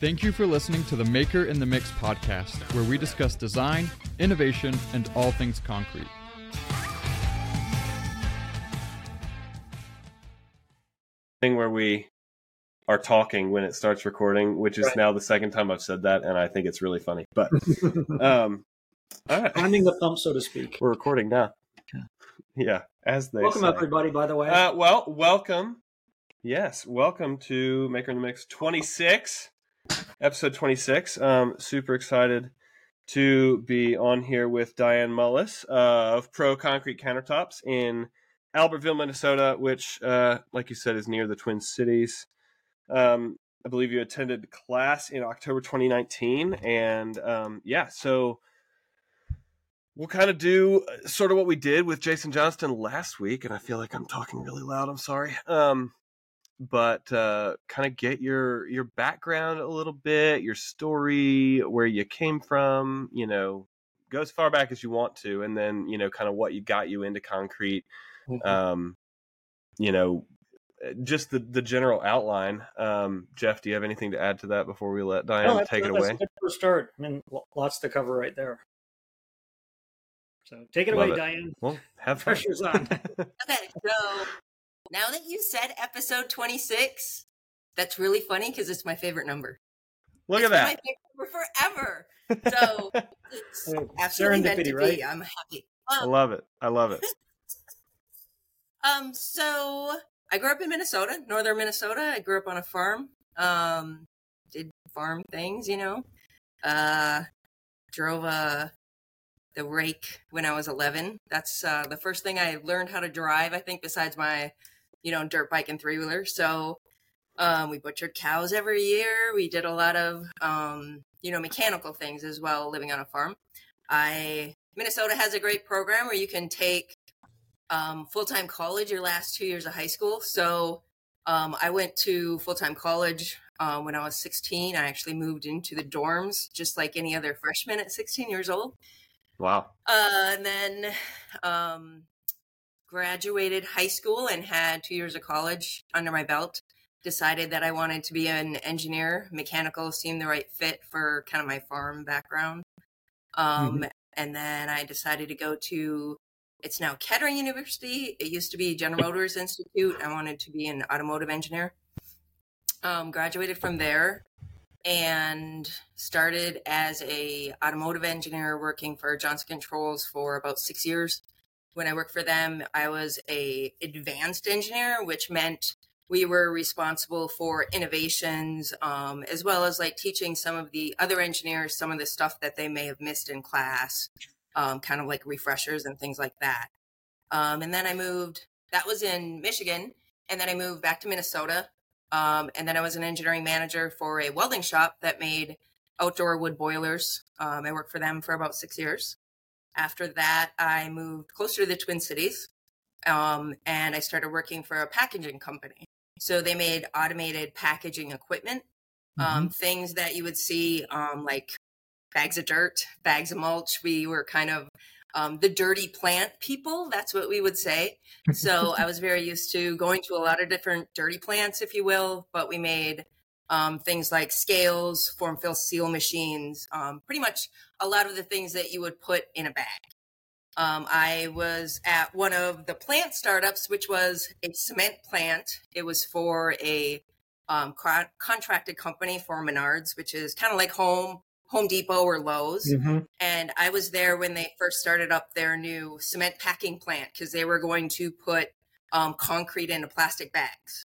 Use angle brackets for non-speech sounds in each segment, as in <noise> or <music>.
Thank you for listening to the Maker in the Mix podcast, where we discuss design, innovation, and all things concrete. Thing where we are talking when it starts recording, which is Right. now the second time I've said that, and I think it's really funny. But <laughs> um, all right, Priming the pump, so to speak. we're recording now. Yeah, as they Welcome, say. everybody, by the way. Uh, well, welcome. Yes, welcome to Maker in the Mix 26, episode 26. Um, super excited to be on here with Dian Mullis of Pro Concrete Countertops in Albertville, Minnesota, which, uh, like you said, is near the Twin Cities. Um, I believe you attended class in October 2019, and um, yeah, so we'll kind of do uh, sort of what we did with Jason Johnston last week, and I feel like I'm talking really loud. I'm sorry. Um, but uh, kind of get your your background a little bit, your story, where you came from. You know, go as far back as you want to, and then you know, kind of what you got you into concrete. Mhm. Um, you know, uh, just the the general outline. Um, Jeff, do you have anything to add to that before we let Dian No, take it that's away? a good start. I mean, lots to cover right there. So take it Love away, it. Dian. Well, <laughs> have fun. Pressure's on. <laughs> Okay, so now that you said episode 26, that's really funny because it's my favorite number. Look It's at My that. favorite number forever. <laughs> So it's absolutely meant to right? be. I'm happy. I Um, love it. I love it. <laughs> um, so I grew up in Minnesota, northern Minnesota. I grew up on a farm. Um, did farm things, you know. Uh, drove a the rake when I was 11. That's uh, the first thing I learned how to drive. I think besides my, you know, dirt bike and three wheeler. So um, we butchered cows every year. We did a lot of, um, you know, mechanical things as well. Living on a farm. I Minnesota has a great program where you can take um, full time college your last two years of high school. So um, I went to full time college uh, when I was 16. I actually moved into the dorms just like any other freshman at 16 years old. Wow. Uh, and then um, graduated high school and had two years of college under my belt. Decided that I wanted to be an engineer. Mechanical seemed the right fit for kind of my farm background. Um, And then I decided to go to, it's now Kettering University. It used to be General Motors Institute. I wanted to be an automotive engineer. Um, graduated from there and started as a automotive engineer working for Johnson Controls for about six years. When I worked for them, I was a advanced engineer, which meant we were responsible for innovations, um, as well as like teaching some of the other engineers some of the stuff that they may have missed in class, um, kind of like refreshers and things like that. Um, and then I moved. That was in Michigan, and then I moved back to Minnesota um, and then I was an engineering manager for a welding shop that made outdoor wood boilers. Um, I worked for them for about six years. After that, I moved closer to the Twin Cities um, and I started working for a packaging company. So they made automated packaging equipment, um, things that you would see um, like bags of dirt, bags of mulch. We were kind of um, the dirty plant people. That's what we would say. So <laughs> I was very used to going to a lot of different dirty plants, if you will, but we made um, things like scales, form fill seal machines, um, pretty much a lot of the things that you would put in a bag. Um, I was at one of the plant startups, which was a cement plant. It was for a um, co- contracted company for Menards, which is kind of like Home Home Depot or Lowe's Mhm. and I was there when they first started up their new cement packing plant because they were going to put um, concrete into plastic bags.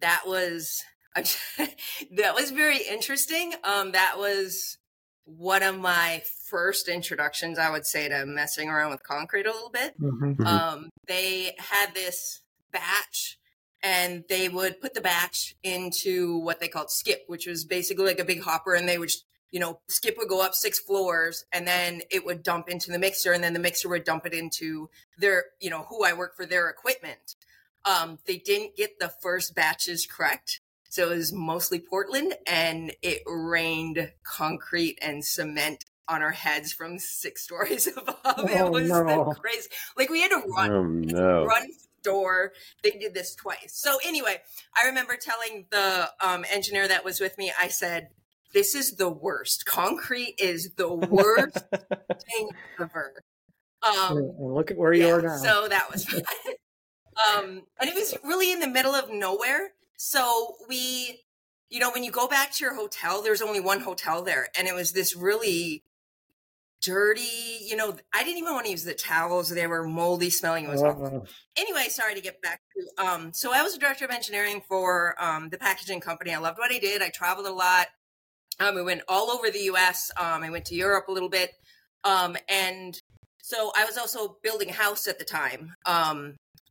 That was <laughs> that was very interesting. Um, that was one of my first introductions, I would say, to messing around with concrete a little bit Mhm. Mhm. um, they had this batch and they would put the batch into what they called skip which was basically like a big hopper and they would you know skip would go up six floors and then it would dump into the mixer and then the mixer would dump it into their you know who i work for their equipment um, they didn't get the first batches correct so it was mostly portland and it rained concrete and cement on our heads from six <laughs> stories above. it Oh, was no. the crazy. Like we had to run, Oh no. run door. They did this twice. So anyway, I remember telling the um, engineer that was with me. I said, this is the worst. Concrete is the worst <laughs> thing ever. Um, and look at where you yeah, are now. So that was <laughs> fun. um, and it was really in the middle of nowhere. So we, you know, when you go back to your hotel, there's only one hotel there, and it was this really dirty. You know, I didn't even want to use the towels; they were moldy smelling. It was awful. Uh, Anyway, sorry to get back to. Um, so I was a director of engineering for um, the packaging company. I loved what I did. I traveled a lot. Um, I went all over the U.S. Um, I went to Europe a little bit, um, and so I was also building a house at the time.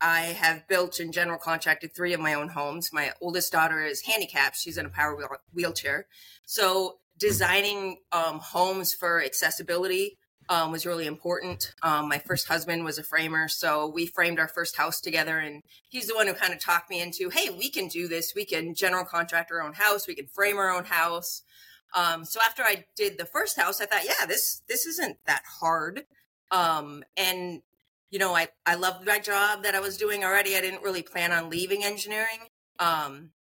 I have built and general contracted three of my own homes. My oldest daughter is handicapped; she's in a power wheel- wheelchair. So designing um, homes for accessibility um, was really important. Um, my first husband was a framer, so we framed our first house together, and he's the one who kind of talked me into, hey, we can do this. We can general contract our own house. We can frame our own house. Um, so after I did the first house, I thought, yeah, this this isn't that hard. Um, and you know, I I loved my job that I was doing already. I didn't really plan on leaving engineering. Um,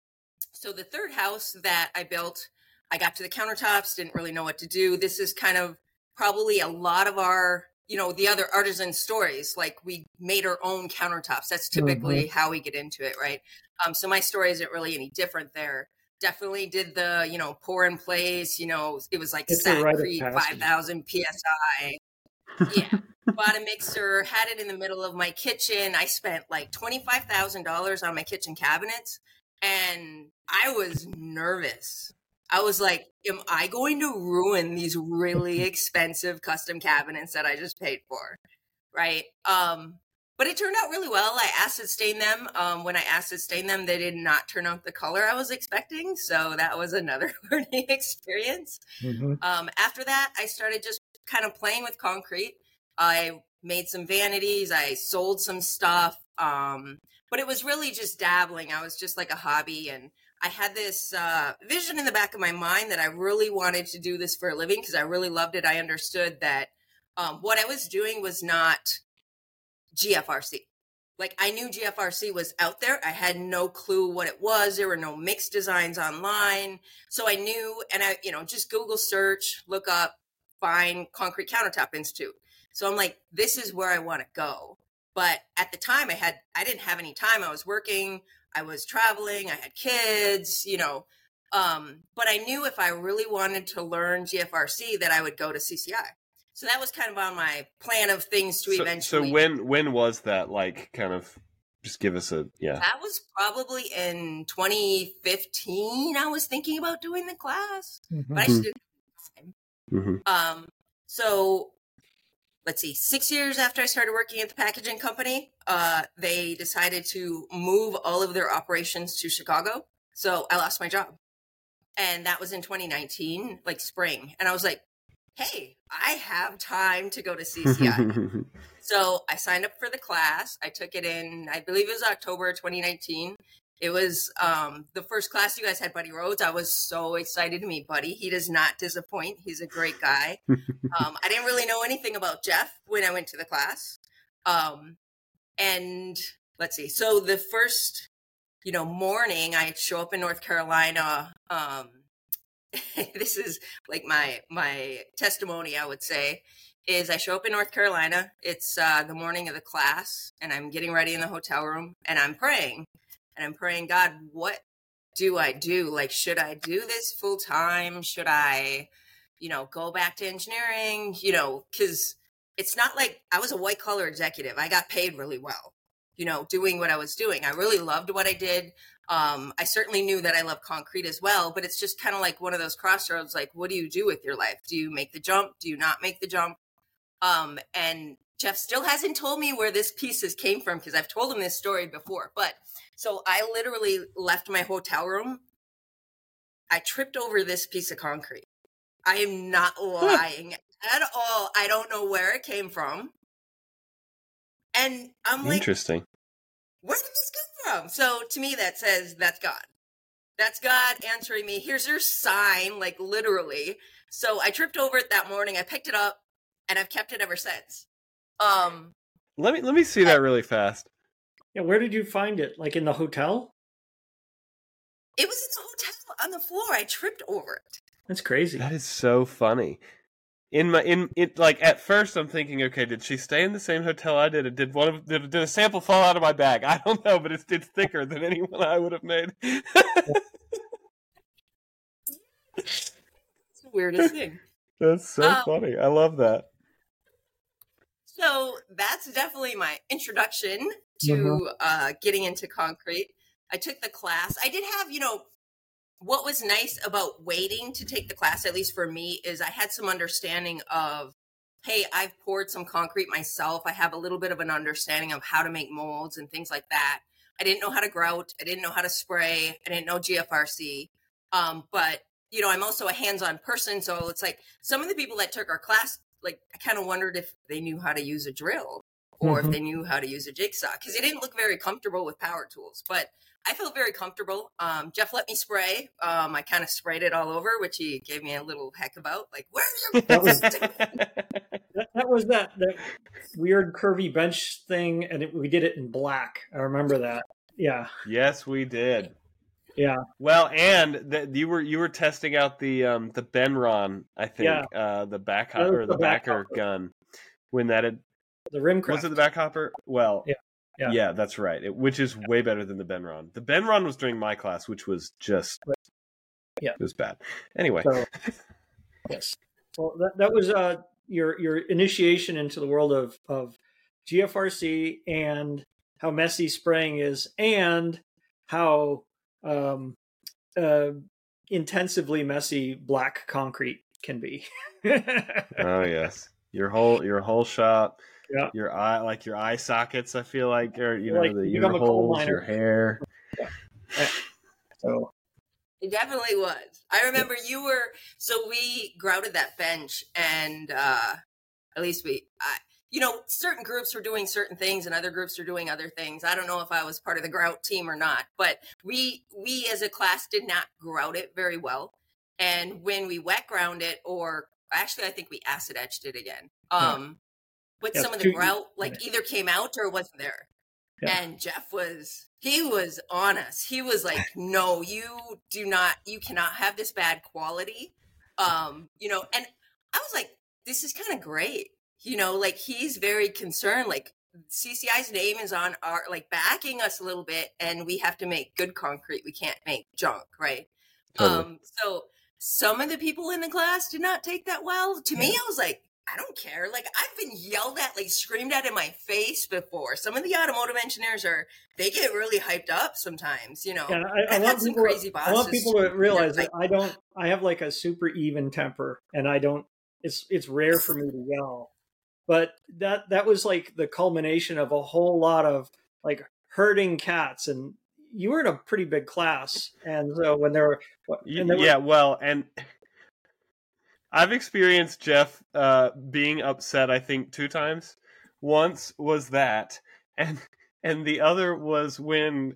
so the third house that I built, I got to the countertops, didn't really know what to do. This is kind of probably a lot of our you know the other artisan stories like we made our own countertops that's typically how we get into it right um so my story isn't really any different there definitely did the you know pour in place you know it was like It's a rite of Sakrete passage. 5000 psi yeah. <laughs> Bought a mixer had it in the middle of my kitchen. I spent like $25000 on my kitchen cabinets and i was nervous. I was like am i going to ruin these really <laughs> expensive custom cabinets that i just paid for? Right? Um but it turned out really well. I acid stained them. Um, when i acid stained them they did not turn out the color i was expecting so that was another <laughs> learning experience. Mhm. um, after that, I started just kind of playing with concrete. I made some vanities. I sold some stuff. Um, but it was really just dabbling. I was just like a hobby. And I had this uh, vision in the back of my mind that I really wanted to do this for a living because I really loved it. I understood that um, what I was doing was not GFRC. Like I knew GFRC was out there. I had no clue what it was. There were no mixed designs online. So I knew, and I, you know, just Google search, look up, find Concrete Countertop Institute. So I'm like, this is where I want to go. But at the time, I had, I didn't have any time. I was working, I was traveling, I had kids, you know. Um, but I knew if I really wanted to learn GFRC, that I would go to CCI. So that was kind of on my plan of things to So, eventually. so when when was that? Like, kind of, just give us a yeah. That was probably in 2015. I was thinking about doing the class, Mhm. but I just didn't have time. hmm Um, so let's see, six years after I started working at the packaging company, uh, they decided to move all of their operations to Chicago. So I lost my job. And that was in 2019, like spring. And I was like, hey, I have time to go to CCI. <laughs> So I signed up for the class. I took it in, I believe it was October 2019. It was um, the first class you guys had, Buddy Rhodes. I was so excited to meet Buddy. He does not disappoint. He's a great guy. <laughs> um, I didn't really know anything about Jeff when I went to the class. Um, and let's see. So the first, you know, morning I show up in North Carolina. Um, <laughs> this is like my my testimony, I would say is I show up in North Carolina. It's uh, the morning of the class, and I'm getting ready in the hotel room, and I'm praying, and I'm praying, God, what do I do? Like, should I do this full time? Should I, you know, go back to engineering? You know, because it's not like I was a white collar executive. I got paid really well, you know, doing what I was doing. I really loved what I did. Um, I certainly knew that I love concrete as well, but it's just kind of like one of those crossroads. Like, what do you do with your life? Do you make the jump? Do you not make the jump? Um, and Jeff still hasn't told me where this pieces came from because I've told him this story before. But so I literally left my hotel room. I tripped over this piece of concrete. I am not lying at all. I don't know where it came from. And I'm like, Interesting. where did this come from? So to me, that says that's God. That's God answering me. Here's your sign, like literally. So I tripped over it that morning. I picked it up, and I've kept it ever since. Um, Let me let me see that really fast. Yeah, where did you find it? Like in the hotel? it was in the hotel on the floor. I tripped over it. That's crazy. That is so funny. In my in it like at first I'm thinking, okay, did she stay in the same hotel I did? Or did one of did, did a sample fall out of my bag? I don't know, but it's it's thicker than anyone I would have made. <laughs> It's the weirdest thing. That's so Um, funny. I love that. So that's definitely my introduction to Mhm. uh, getting into concrete. I took the class. I did have, you know, what was nice about waiting to take the class, at least for me, is I had some understanding of, hey, I've poured some concrete myself. I have a little bit of an understanding of how to make molds and things like that. I didn't know how to grout. I didn't know how to spray. I didn't know GFRC. Um, but you know, I'm also a hands-on person, so it's like some of the people that took our class, like I kind of wondered if they knew how to use a drill or Mhm. if they knew how to use a jigsaw because they didn't look very comfortable with power tools. But I felt very comfortable. Um, Jeff let me spray. Um, I kind of sprayed it all over, which he gave me a little heck about. Like, where are your That was- that <laughs> That, that was that that weird curvy bench thing, and it, we did it in black. I remember that. Yeah, yes, we did. yeah, Well, and that you were you were testing out the um the Benron, I think, Yeah. uh the back or the, the backer hopper. gun when that had the rimcraft. was it the back hopper? Well, Yeah. Yeah. that's right. It, which is way better than the Benron. The Benron was during my class, which was just Yeah. it was bad. Anyway, So, <laughs> yes. Well, that, that was uh, your your initiation into the world of of GFRC and how messy spraying is, and how um, uh, intensively messy black concrete can be. <laughs> oh yes, your whole your whole shop. Yeah. Your eye, like your eye sockets, I feel like, or you know, Like, the you ear a coal holes, your hair. so It definitely was. I remember you were so we grouted that bench and uh at least we I you know, certain groups were doing certain things and other groups were doing other things. I don't know if I was part of the grout team or not, but we we as a class did not grout it very well. And when we wet ground it or actually I think we acid etched it again. Um but Yeah, some of the grout like either came out or wasn't there. Yeah. And Jeff was he was on us. He was like, <laughs> "No, you do not. You cannot have this bad quality." Um, you know, and I was like, "This is kind of great." You know, like he's very concerned. Like CCI's name is on our like backing us a little bit, and we have to make good concrete. We can't make junk, right? Totally. Um, so some of the people in the class did not take that well. To me, I was like, I don't care. Like I've been yelled at, like screamed at in my face before. Some of the automotive engineers are they get really hyped up sometimes, you know. yeah, I, I I've want had some people. crazy I want people to realize that I don't. I have like a super even temper, and I don't. It's it's rare for me to yell, but that that was like the culmination of a whole lot of like herding cats, and you were in a pretty big class, and so when there were, Y- and there were- yeah, well, and I've experienced Jeff uh, being upset. I think two times. Once was that, and and the other was when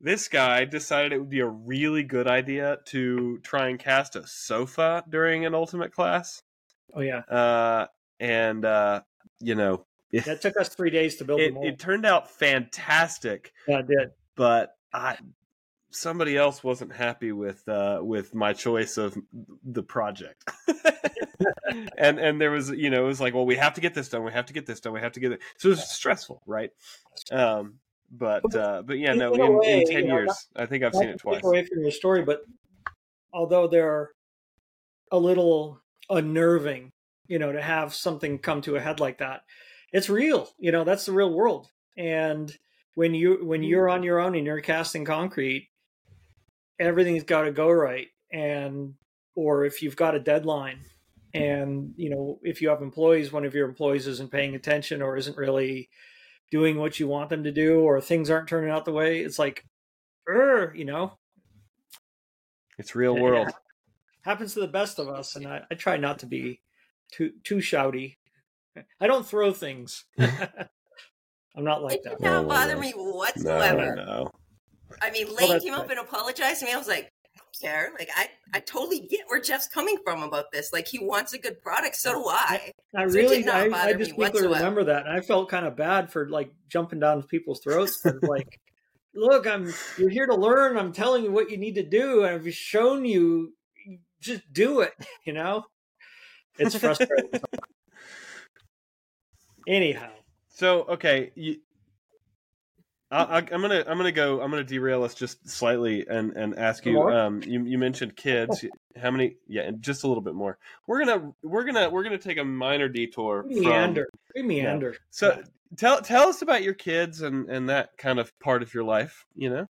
this guy decided it would be a really good idea to try and cast a sofa during an ultimate class. oh yeah, Uh, and uh, you know, it, that took us three days to build it, it turned out fantastic yeah, it did. but I somebody else wasn't happy with uh, with my choice of the project. <laughs> and and there was you know it was like well we have to get this done we have to get this done we have to get it so it was stressful right um but uh but yeah In- no in in, way, in 10 you know, years i think i've seen it twice away from your story, but although they're a little unnerving, you know, to have something come to a head like that, it's real. You know, that's the real world. And when you when you're on your own and you're casting concrete, everything's got to go right. And or if you've got a deadline, and you know, if you have employees, one of your employees isn't paying attention or isn't really doing what you want them to do, or things aren't turning out the way, it's like, er, you know, it's real Yeah. world happens to the best of us, and I, I try not to be too too shouty. <laughs> I don't throw things. <laughs> <laughs> I'm not like it that. did not No, bother no. me no whatsoever. no I mean, Lane that's came up and apologized to me. I was like, I don't care. Like, I, I totally get where Jeff's coming from about this. Like, he wants a good product. So do I. I So really, did not I, I bother me distinctly whatsoever. remember that, and I felt kind of bad for like jumping down people's throats. But like, look, I'm you're here to learn. I'm telling you what you need to do. and I've shown you just do it. <laughs> You know, it's frustrating. Anyhow, So okay, you, I, I, I'm gonna I'm gonna go I'm gonna derail us just slightly and and ask you. More? Um, you you mentioned kids. How many? Yeah, and just a little bit more. We're gonna we're gonna we're gonna take a minor detour. we From, meander, we meander. so tell tell us about your kids and and that kind of part of your life. You know,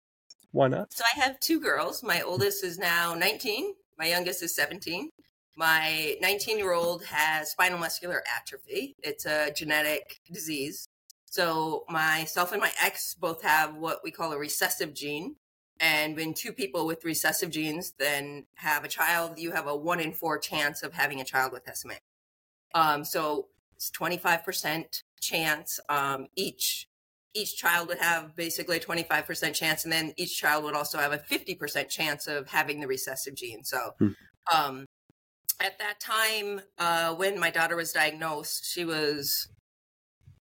why not? So I have two girls. My oldest is now 19. My youngest is 17. My 19 year old has spinal muscular atrophy. It's a genetic disease. So myself and my ex both have what we call a recessive gene. And when two people with recessive genes then have a child, you have a one in four chance of having a child with SMA. Um, so it's 25% chance um, each each child would have basically a 25% chance and then each child would also have a 50% chance of having the recessive gene so Hmm. um, at that time uh, when my daughter was diagnosed she was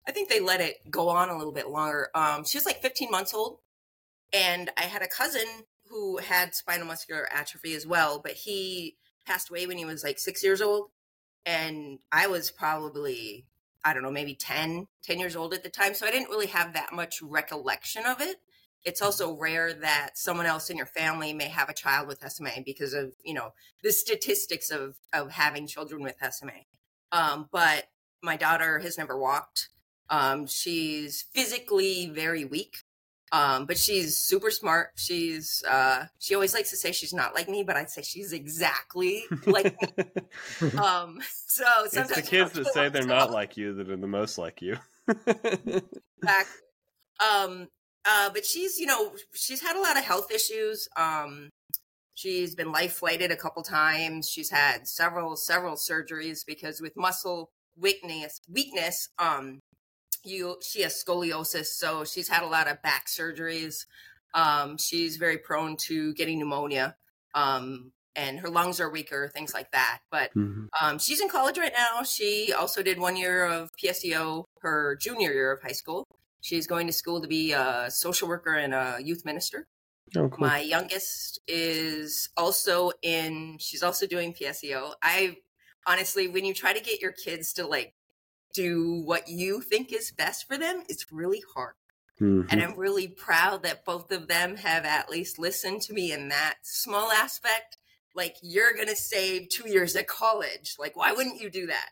i think they let it go on a little bit longer um, she was like 15 months old and i had a cousin who had spinal muscular atrophy as well but he passed away when he was like six years old and i was probably I don't know, maybe 10, 10 years old at the time. So I didn't really have that much recollection of it. It's also rare that someone else in your family may have a child with SMA because of, you know, the statistics of, of having children with SMA. Um, but my daughter has never walked. Um, she's physically very weak. Um, but she's super smart. She's uh she always likes to say she's not like me, but I'd say she's exactly <laughs> like me. Um <laughs> so it's sometimes the kids that say they're not like you that are the most like you. Um, uh, but she's, you know, she's had a lot of health issues. Um, she's been life flighted a couple times. She's had several, several surgeries because with muscle weakness, weakness, um, you, she has scoliosis. So she's had a lot of back surgeries. Um, she's very prone to getting pneumonia. Um, and her lungs are weaker, things like that. But Mhm. um, she's in college right now. She also did one year of PSEO her junior year of high school. She's going to school to be a social worker and a youth minister. Oh, cool. My youngest is also in, she's also doing PSEO. I honestly, when you try to get your kids to like do what you think is best for them, it's really hard. Mhm. And I'm really proud that both of them have at least listened to me in that small aspect. Like, you're going to save two years at college. Like, why wouldn't you do that?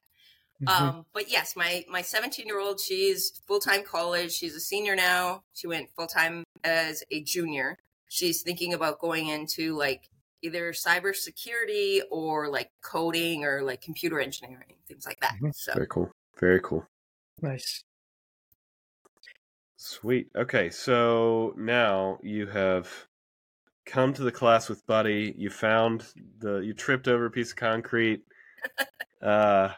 Um, but yes, my my 17 year old, she's full time college. She's a senior now. She went full time as a junior. She's thinking about going into like either cybersecurity or like coding or like computer engineering, things like that. Mhm. So Very cool. Very cool. nice. Sweet. Okay, so now you have come to the class with Buddy. You found the you tripped over a piece of concrete, <laughs> uh,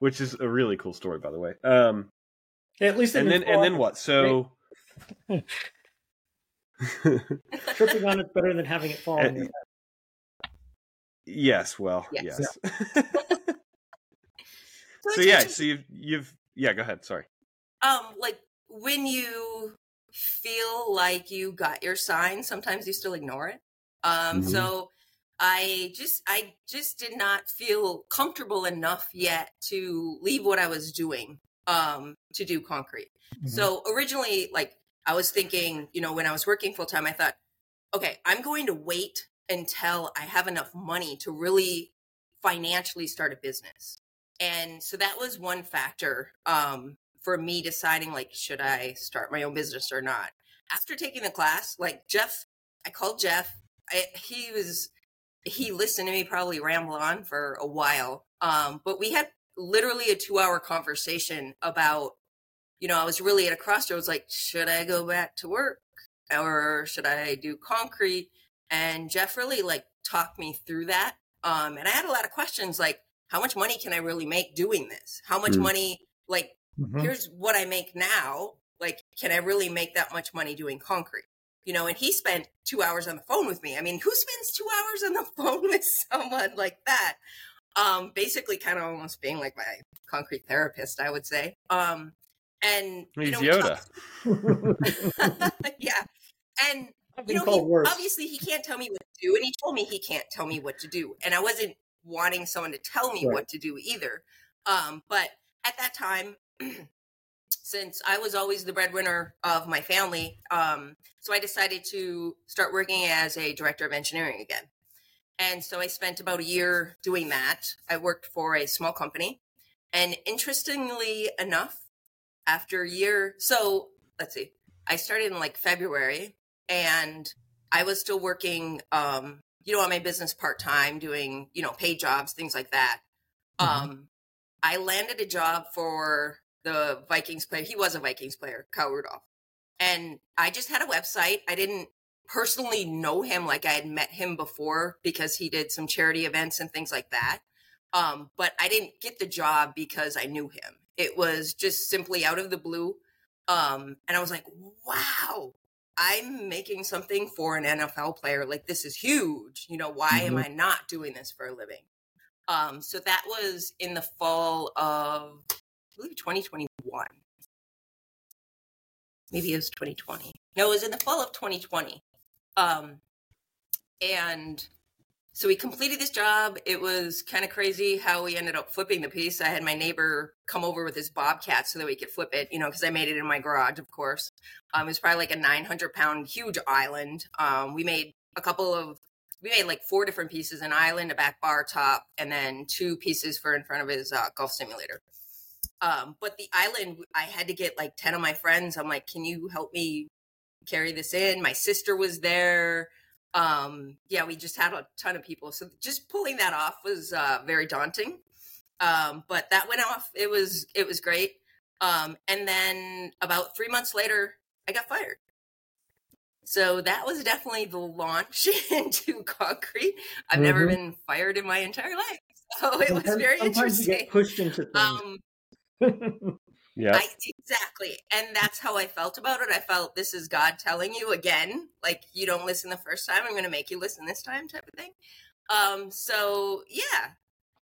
which is a really cool story, by the way. Um, At least and then and then what? So <laughs> tripping on it's better than having it fall And- <laughs> yes, well, Yes. yes. So so yeah, so you've you've yeah. Go ahead. Sorry. um like when you feel like you got your sign sometimes you still ignore it um Mhm. so i just i just did not feel comfortable enough yet to leave what i was doing um to do concrete so originally like i was thinking you know when i was working full time i thought okay i'm going to wait until i have enough money to really financially start a business and so that was one factor um for me deciding like should i start my own business or not. After taking the class like jeff i called jeff. I, he was he listened to me probably ramble on for a while um but we had literally a two hour conversation about you know i was really at a crossroads like should i go back to work or should i do concrete? And jeff really like talked me through that um and i had a lot of questions like how much money can i really make doing this how much Mm. money like Mhm. here's what I make now. Like, can I really make that much money doing concrete? You know, and he spent two hours on the phone with me. I mean, who spends two hours on the <laughs> phone with someone like that? Um, basically kind of almost being like my concrete therapist, I would say. Um, and you He's know, Yoda. <laughs> <laughs> yeah. And you know, he, obviously he can't tell me what to do. And he told me he can't tell me what to do. And I wasn't wanting someone to tell me Right. what to do either. Um, but at that time, <clears throat> since I was always the breadwinner of my family, um, so I decided to start working as a director of engineering again. And so I spent about a year doing that. I worked for a small company. And interestingly enough, after a year, so let's see, I started in like February and I was still working, um, you know, on my business part time, doing, you know, paid jobs, things like that. Mhm. Um, I landed a job for the Vikings player. He was a Vikings player, Kyle Rudolph. And I just had a website. I didn't personally know him like I had met him before because he did some charity events and things like that. Um, but I didn't get the job because I knew him. It was just simply out of the blue. Um, and I was like, wow, I'm making something for an NFL player. Like, this is huge. You know, why am I not doing this for a living? Um, so that was in the fall of, I believe, 2021. Maybe it was 2020. No, it was in the fall of 2020. Um, and so we completed this job. It was kind of crazy how we ended up flipping the piece. I had my neighbor come over with his bobcat so that we could flip it, you know, because I made it in my garage, of course. Um, it was probably like a 900 pound huge island. Um, we made a couple of, we made like four different pieces an island, a back bar top, and then two pieces for in front of his uh, golf simulator. Um, but the island, I had to get like 10 of my friends. I'm like, can you help me carry this in? My sister was there um yeah we just had a ton of people. So just pulling that off was uh very daunting. Um but that went off. It was it was great. Um and then about three months later i got fired. So that was definitely the launch <laughs> into concrete. I've never Mhm. been fired in my entire life. <laughs> So it was very sometimes interesting get pushed into things. um <laughs> Yeah. I, exactly. And that's how I felt about it. I felt this is God telling you again, like you don't listen the first time, I'm going to make you listen this time type of thing. Um, so yeah.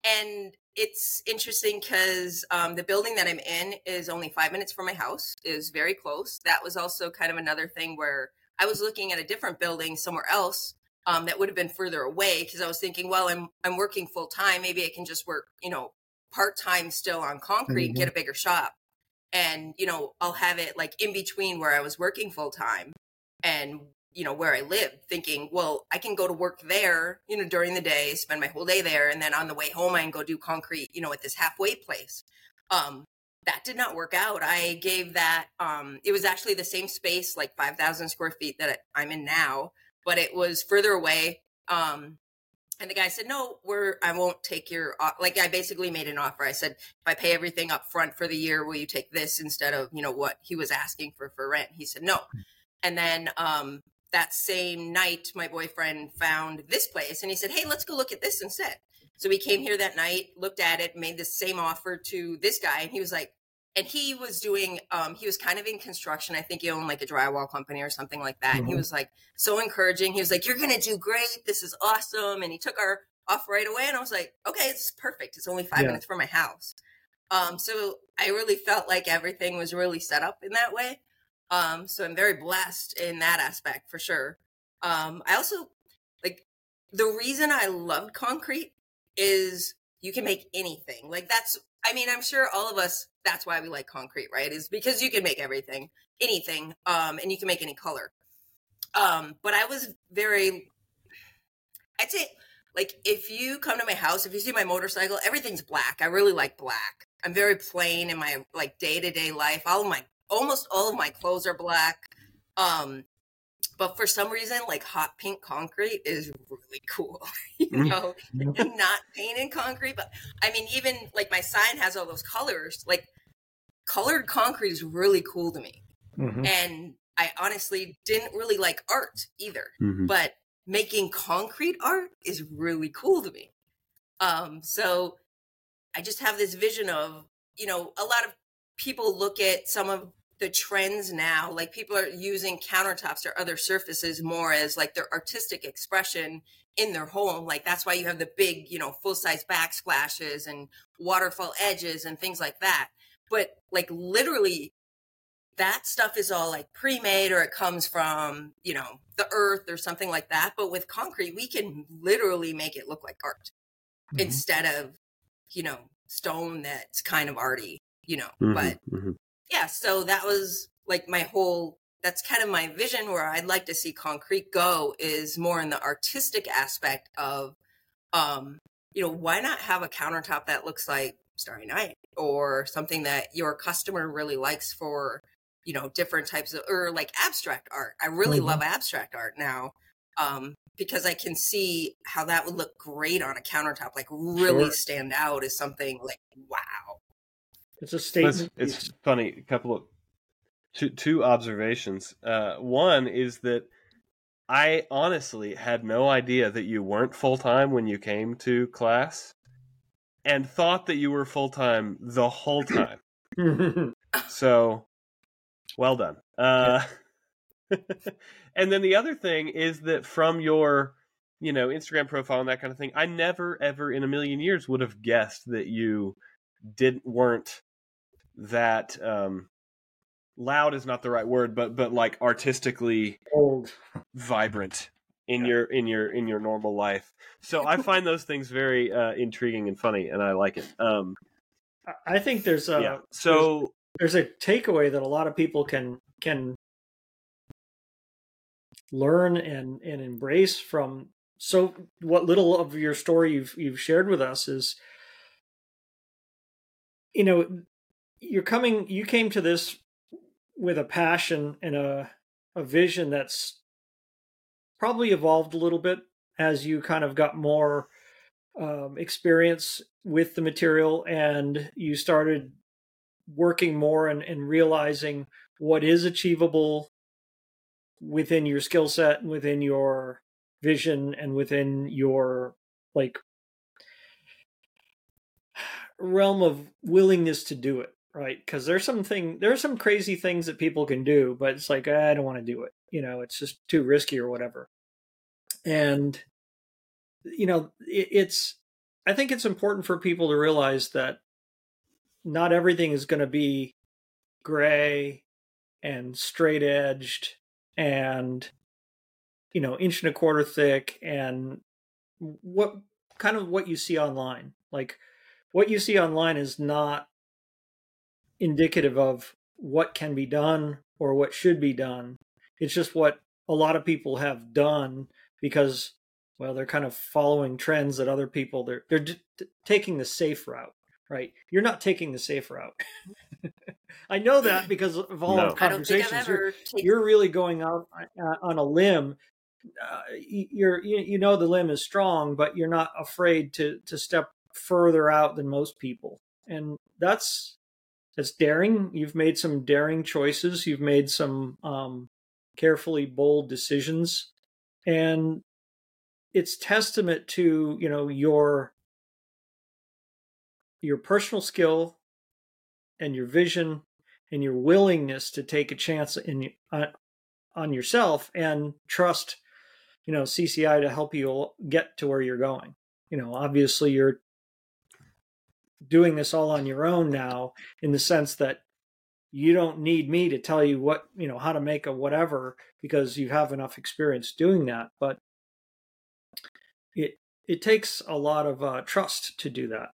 And it's interesting because um, the building that I'm in is only five minutes from my house, is very close. That was also kind of another thing where I was looking at a different building somewhere else um, that would have been further away because I was thinking, well, I'm I'm working full time. Maybe I can just work, you know, part time still on concrete and get a bigger shop and you know i'll have it like in between where i was working full time and you know where i lived thinking well i can go to work there you know during the day spend my whole day there and then on the way home i can go do concrete you know at this halfway place. Um that did not work out. I gave that um it was actually the same space like 5000 square feet that i'm in now but it was further away um and the guy said no we're i won't take your like i basically made an offer i said if I pay everything up front for the year, will you take this instead of, you know, what he was asking for for rent? He said no. And then um that same night my boyfriend found this place and he said, "Hey, let's go look at this instead." So we came here that night, looked at it, made the same offer to this guy and he was like and he was doing um he was kind of in construction. I think he owned like a drywall company or something like that. And he Mhm. was like so encouraging. He was like, "You're going to do great. This is awesome." And he took our off right away and I was like, "Okay, it's perfect. It's only 5 Yeah. minutes from my house." Um, so I really felt like everything was really set up in that way. Um, so I'm very blessed in that aspect for sure. Um, I also like the reason I loved concrete is you can make anything. Like that's, I mean, I'm sure all of us, that's why we like concrete, right? Is because you can make everything, anything, um, and you can make any color. Um, but I was very, I'd say like if you come to my house if you see my motorcycle everything's black. I really like black. I'm very plain in my like day-to-day life. All of my almost all of my clothes are black. Um but for some reason like hot pink concrete is really <laughs> cool you Mm. know? And not painted concrete but i mean even like my sign has all those colors. Like colored concrete is really cool to me Mhm. and i honestly didn't really like art either Mhm. but making concrete art is really cool to me. Um, so I just have this vision of, you know, a lot of people look at some of the trends now, like people are using countertops or other surfaces more as like their artistic expression in their home. Like that's why you have the big, you know, full size backsplashes and waterfall edges and things like that. But like literally that stuff is all like pre-made or it comes from you know the earth or something like that but with concrete we can literally make it look like art mm-hmm. instead of you know stone that's kind of arty you know mm-hmm, but mm-hmm. yeah so that was like my whole that's kind of my vision where i'd like to see concrete go is more in the artistic aspect of um you know why not have a countertop that looks like starry night or something that your customer really likes for you know different types of or like abstract art i really mm-hmm. love abstract art now um because i can see how that would look great on a countertop like really sure. stand out as something like wow it's a statement it's, it's funny a couple of two two observations uh one is that i honestly had no idea that you weren't full-time when you came to class and thought that you were full-time the whole time. <laughs> So well done. Uh, <laughs> and then the other thing is that from your, you know, Instagram profile and that kind of thing, I never ever in a million years would have guessed that you didn't weren't that um loud is not the right word, but but like artistically old. vibrant in yeah. your in your in your normal life. So I <laughs> find those things very uh, intriguing and funny, and I like it. Um, I think there's a yeah. So there's a takeaway that a lot of people can can learn and and embrace from so what little of your story you've you've shared with us is you know you're coming you came to this with a passion and a a vision that's probably evolved a little bit as you kind of got more um, experience with the material and you started working more and, and realizing what is achievable within your skill set and within your vision and within your like <sighs> realm of willingness to do it right because there's something there's some crazy things that people can do but it's like ah, i don't want to do it you know it's just too risky or whatever. And you know it, it's i think it's important for people to realize that not everything is going to be gray and straight edged and you know inch and a quarter thick and what kind of what you see online. Like what you see online is not indicative of what can be done or what should be done it's just what a lot of people have done because well they're kind of following trends that other people they're they're d- taking the safe route right? You're not taking the safe route. <laughs> I know that because of all no. our conversations. You're, taken... you're, really going out uh, on a limb. Uh, you're you, you know the limb is strong, but you're not afraid to to step further out than most people, and that's that's daring. You've made some daring choices. You've made some um, carefully bold decisions, and it's testament to you know your your personal skill and your vision and your willingness to take a chance in uh, on yourself and trust you know CCI to help you get to where you're going. You know, obviously you're doing this all on your own now in the sense that you don't need me to tell you what, you know, how to make a whatever because you have enough experience doing that, but it it takes a lot of uh, trust to do that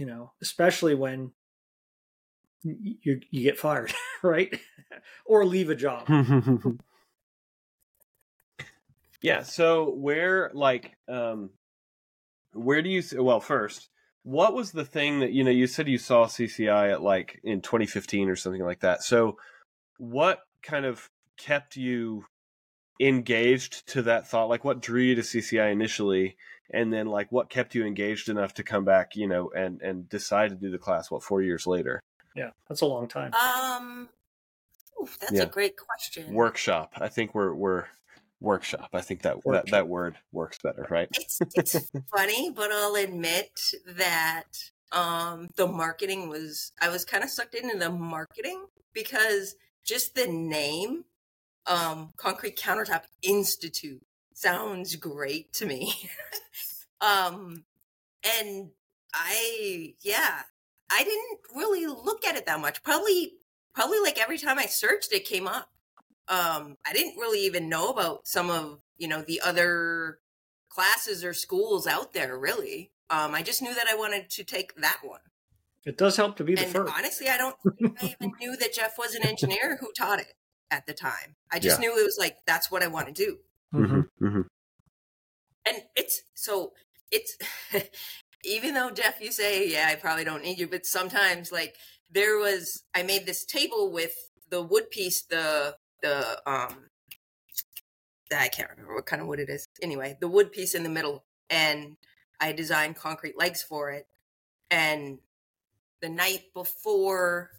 you know, especially when you you get fired, <laughs> right? or leave a job. <laughs> yeah, so where like um where do you well first what was the thing that you know you said you saw CCI at like in 2015 or something like that. So what kind of kept you engaged to that thought? Like what drew you to CCI initially and then like what kept you engaged enough to come back you know and and decide to do the class what four years later yeah that's a long time um oof, that's yeah. a great question workshop i think we're we're workshop i think that that, that word works better right it's, it's funny but i'll admit that um the marketing was i was kind of sucked into the marketing because just the name um concrete countertop institute sounds great to me. <laughs> um, and I, yeah, I didn't really look at it that much. Probably probably like every time I searched, it came up. Um, I didn't really even know about some of you know the other classes or schools out there. Really, um, I just knew that I wanted to take that one. It does help to be the and first. honestly, I don't think I even <laughs> knew that Jeff was an engineer who taught it at the time. I just Yeah. knew it was like that's what I want to do. Mhm. Mm-hmm. And it's so it's <laughs> even though Jeff, you say, yeah, I probably don't need you, but sometimes like there was I made this table with the wood piece, the the um I can't remember what kind of wood it is. Anyway, the wood piece in the middle, and I designed concrete legs for it. And the night before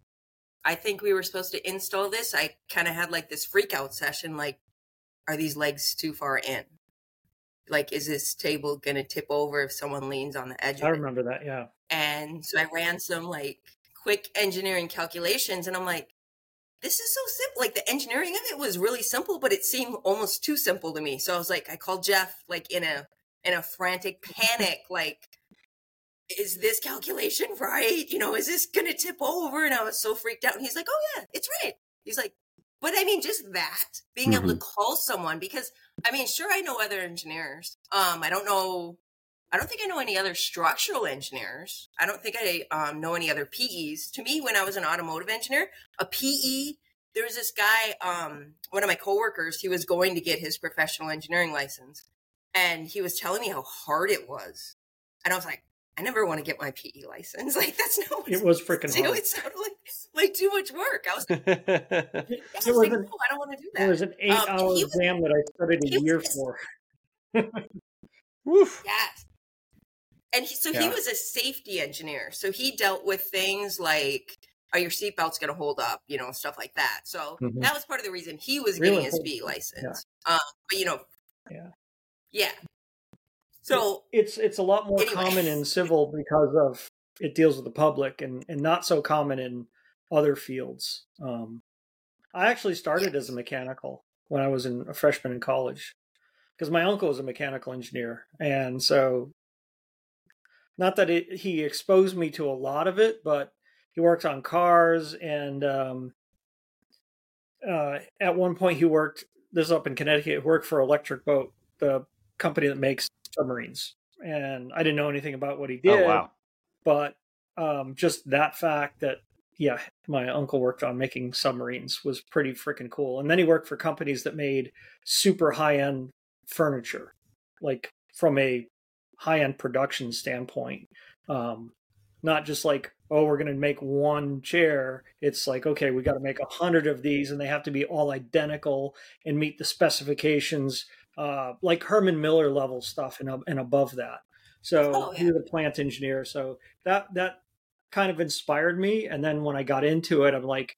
I think we were supposed to install this, I kind of had like this freak out session like, are these legs too far in? Like, is this table going to tip over if someone leans on the edge I of it? remember that. Yeah. And so I ran some like quick engineering calculations and I'm like, this is so simple. Like the engineering of it was really simple, but it seemed almost too simple to me. So I was like, I called Jeff like in a in a frantic panic, like, is this calculation right? You know, is this gonna tip over? And I was so freaked out. And he's like, Oh yeah, it's right. He's like, but I mean, just that being able to call someone because I mean, sure, I know other engineers. Um, I don't know. I don't think I know any other structural engineers. I don't think I um, know any other PEs. To me, when I was an automotive engineer, a PE, there was this guy, um, one of my coworkers, he was going to get his professional engineering license. And he was telling me how hard it was. And I was like, I never want to get my PE license. <laughs> Like, that's no It was freaking hard. It sounded like, like too much work. I was, <laughs> I It was was like, an- no, I don't want to do that. It was an eight hour he was- exam that I studied a year was- for. <laughs> Woof. Yes. And he, so he was a safety engineer. So he dealt with things like, are your seatbelts going to hold up? You know, stuff like that. So Mhm. that was part of the reason he was Really getting his. B license. Um, but, you know, Yeah. Yeah. So, it's it's a lot more Anyway. common in civil because of it deals with the public and and not so common in other fields. Um, I actually started as a mechanical when I was in a freshman in college because my uncle was a mechanical engineer, and so not that it, he exposed me to a lot of it, but he worked on cars and um, uh, at one point he worked this is up in Connecticut. Worked for Electric Boat, the company that makes submarines, and I didn't know anything about what he did. Oh wow. But um, just that fact that yeah, my uncle worked on making submarines was pretty freaking cool. And then he worked for companies that made super high end furniture, like from a high end production standpoint. Um, not just like oh we're going to make one chair. It's like okay we got to make a hundred of these and they have to be all identical and meet the specifications uh, like herman miller level stuff and, and above that. So Oh, he was a plant engineer. So that that kind of inspired me. And then when i got into it i'm like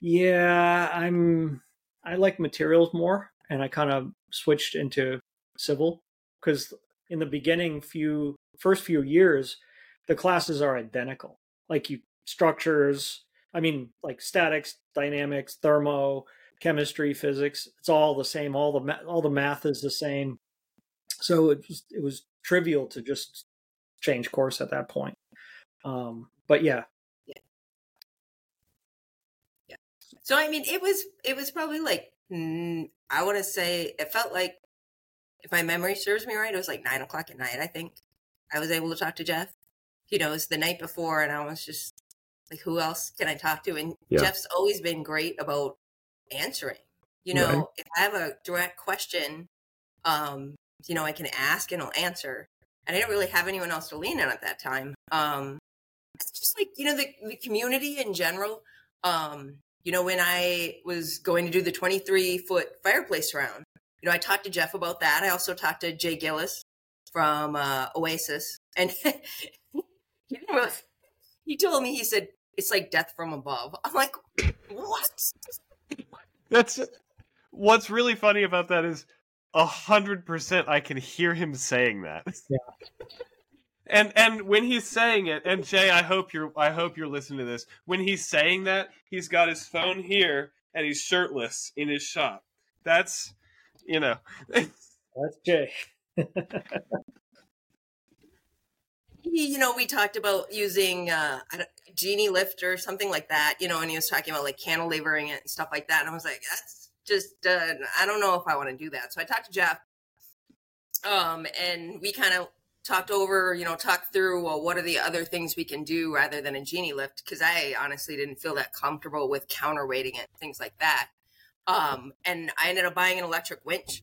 yeah i'm i like materials more. And i kind of switched into civil because in the beginning few first few years the classes are identical. Like you structures i mean like statics dynamics thermo chemistry physics it's all the same all the ma- all the math is the same. So it was, it was trivial to just change course at that point. Um but yeah. So I mean, it was, it was probably like, I want to say, it felt like, if my memory serves me right, it was like nine o'clock at night, I think. I was able to talk to Jeff. You know, it was the night before, and I was just like, who else can I talk to? And Yeah. Jeff's always been great about answering. You know, Right. if I have a direct question, um, you know, I can ask and he'll answer. And I didn't really have anyone else to lean on at that time. Um, it's just like, you know, the, the community in general. Um, you know, when I was going to do the 23 foot fireplace round, you know, I talked to Jeff about that. I also talked to Jay Gillis from uh, Oasis. And <laughs> he, was- he told me, he said, it's like death from above. I'm like, what? That's what's really funny about that is a hundred percent I can hear him saying that. Yeah. And and when he's saying it, and Jay, I hope you're I hope you're listening to this. When he's saying that, he's got his phone here and he's shirtless in his shop. That's you know that's jay <laughs> he you know, we talked about using uh, genie lift or something like that, you know, and he was talking about like cantilevering it and stuff like that. And I was like, that's just, uh, I don't know if I want to do that. So I talked to Jeff, um, and we kind of talked over, you know, talked through, well, what are the other things we can do rather than a genie lift? Because I honestly didn't feel that comfortable with counterweighting it, things like that. Um, and I ended up buying an electric winch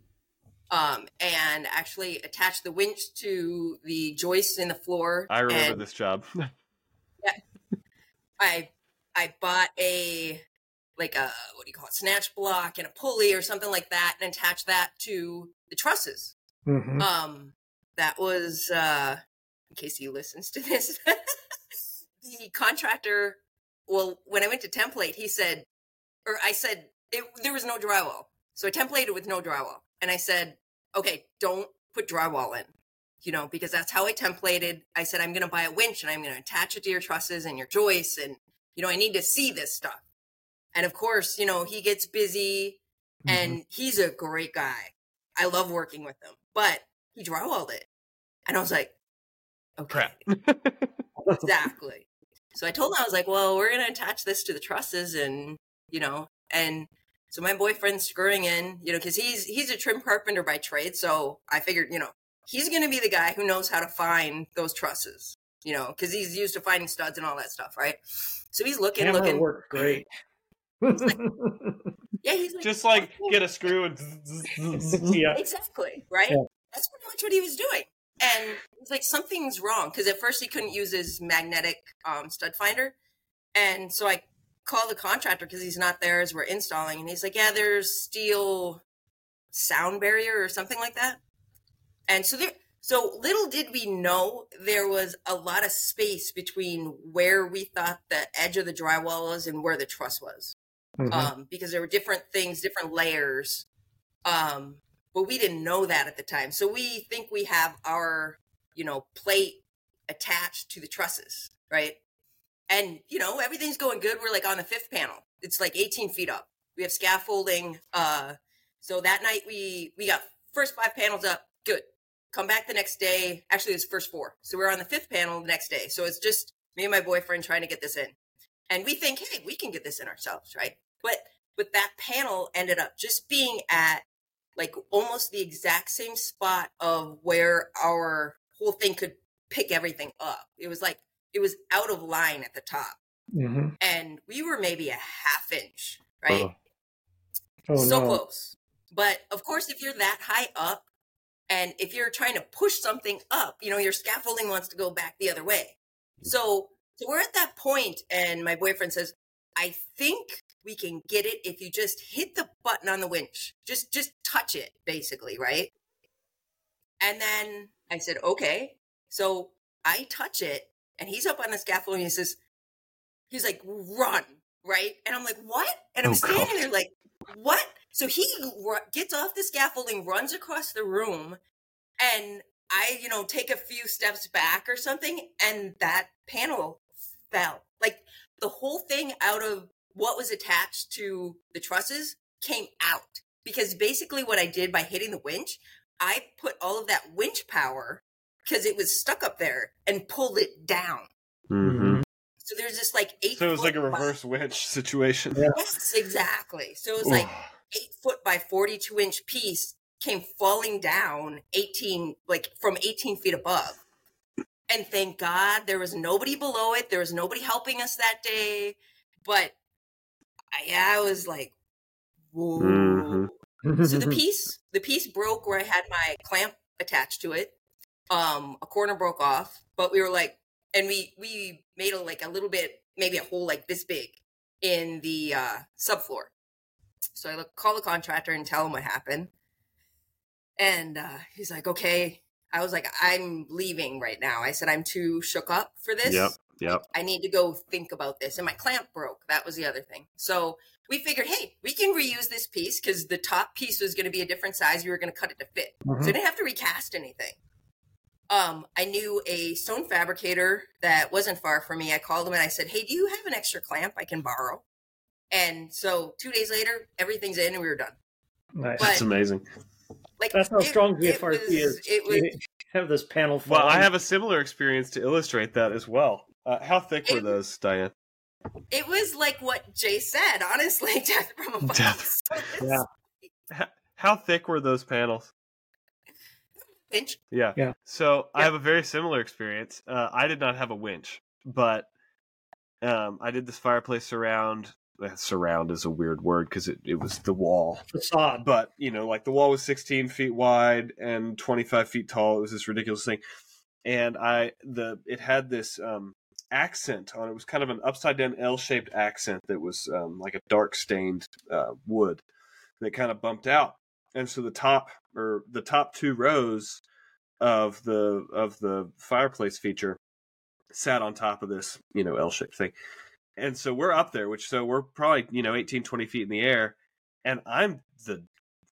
um, and actually attached the winch to the joist in the floor. I remember and, this job. <laughs> yeah, I I bought a like a what do you call it snatch block and a pulley or something like that, and attached that to the trusses. Mhm. Um, that was uh, in case he listens to this. <laughs> the contractor, well, when I went to template, he said, or I said it, there was no drywall, so I templated with no drywall, and I said, okay, don't put drywall in, you know, because that's how I templated. I said I'm going to buy a winch and I'm going to attach it to your trusses and your joists, and you know, I need to see this stuff. And of course, you know, he gets busy, mm-hmm. and he's a great guy. I love working with him, but he drywalled it. And I was like, okay, <laughs> exactly. So I told him, I was like, well, we're going to attach this to the trusses and, you know, and so my boyfriend's screwing in, you know, cause he's, he's a trim carpenter by trade. So I figured, you know, he's going to be the guy who knows how to find those trusses, you know, cause he's used to finding studs and all that stuff. Right. So he's looking, Camera looking. worked great. <laughs> Yeah. He's like, Just like "Oh, get a screw and. <laughs> yeah. Exactly, right? Yeah. That's pretty much what he was doing. And it's like something's wrong because at first he couldn't use his magnetic um, stud finder. And so I called the contractor because he's not there as we're installing. And he's like, Yeah, there's steel sound barrier or something like that. And so there, so little did we know there was a lot of space between where we thought the edge of the drywall was and where the truss was Mhm. um, because there were different things, different layers. Um, but we didn't know that at the time. So we think we have our, you know, plate attached to the trusses, right? And, you know, everything's going good. We're like on the fifth panel. It's like 18 feet up. We have scaffolding. Uh, so that night we, we got first five panels up. Good. Come back the next day. Actually, it was first four. So we're on the fifth panel the next day. So it's just me and my boyfriend trying to get this in and we think hey we can get this in ourselves right but but that panel ended up just being at like almost the exact same spot of where our whole thing could pick everything up it was like it was out of line at the top Mhm. and we were maybe a half inch right Oh. Oh, so no. close. But of course, if you're that high up and if you're trying to push something up, you know, your scaffolding wants to go back the other way. So, so we're at that point and my boyfriend says, I think we can get it if you just hit the button on the winch. Just, just touch it basically, right? And then I said, okay. So I touch it and he's up on the scaffolding and he says, he's like, run, right? And I'm like, what? And I'm Oh, standing God. there like, what? So he gets off the scaffolding, runs across the room, and I, you know, take a few steps back or something, and that panel fell. Like the whole thing out of what was attached to the trusses came out. Because basically, what I did by hitting the winch, I put all of that winch power because it was stuck up there and pulled it down. Mhm. So there's this like eight. So it was like a foot by- reverse winch <laughs> situation. Yeah. Yes, exactly. So it was like eight foot by 42 inch piece came falling down 18, like from 18 feet above. And thank God there was nobody below it. There was nobody helping us that day. But I, yeah, I was like, whoa. Mhm. So the piece, the piece broke where I had my clamp attached to it. Um, a corner broke off, but we were like, and we we made a like a little bit, maybe a hole like this big in the uh, subfloor. So I look, call the contractor and tell him what happened, and uh, he's like, "Okay." I was like, "I'm leaving right now." I said, "I'm too shook up for this." Yep. Yep. I need to go think about this. And my clamp broke. That was the other thing. So we figured, hey, we can reuse this piece because the top piece was going to be a different size. We were going to cut it to fit. So I Mhm. didn't have to recast anything. Um, I knew a stone fabricator that wasn't far from me. I called him and I said, hey, do you have an extra clamp I can borrow? And so two days later, everything's in and we were done. Nice. But- That's amazing. Like That's how it- strong it GFRC was- is. It was have this panel. Well, I have a similar experience to illustrate that as well. Uh, how thick were those, Dian? It was like what Jay said, honestly, <laughs> death from above. Death. <laughs> So Yeah. How thick were those panels? Pinch. Yeah. Yeah. So I have a very similar experience. Uh, I did not have a winch, but um, I did this fireplace surround. eh, Surround is a weird word because it, it was the wall. facade. But, you know, like the wall was 16 feet wide and 25 feet tall. It was this ridiculous thing. And I, the, it had this um, accent on it. It was kind of an upside down L shaped accent that was um, like a dark stained uh, wood that kind of bumped out. And so the top or the top two rows of the of the fireplace feature sat on top of this, you know, L-shaped thing. And so we're up there, which so we're probably, you know, 18 20 feet in the air and I'm the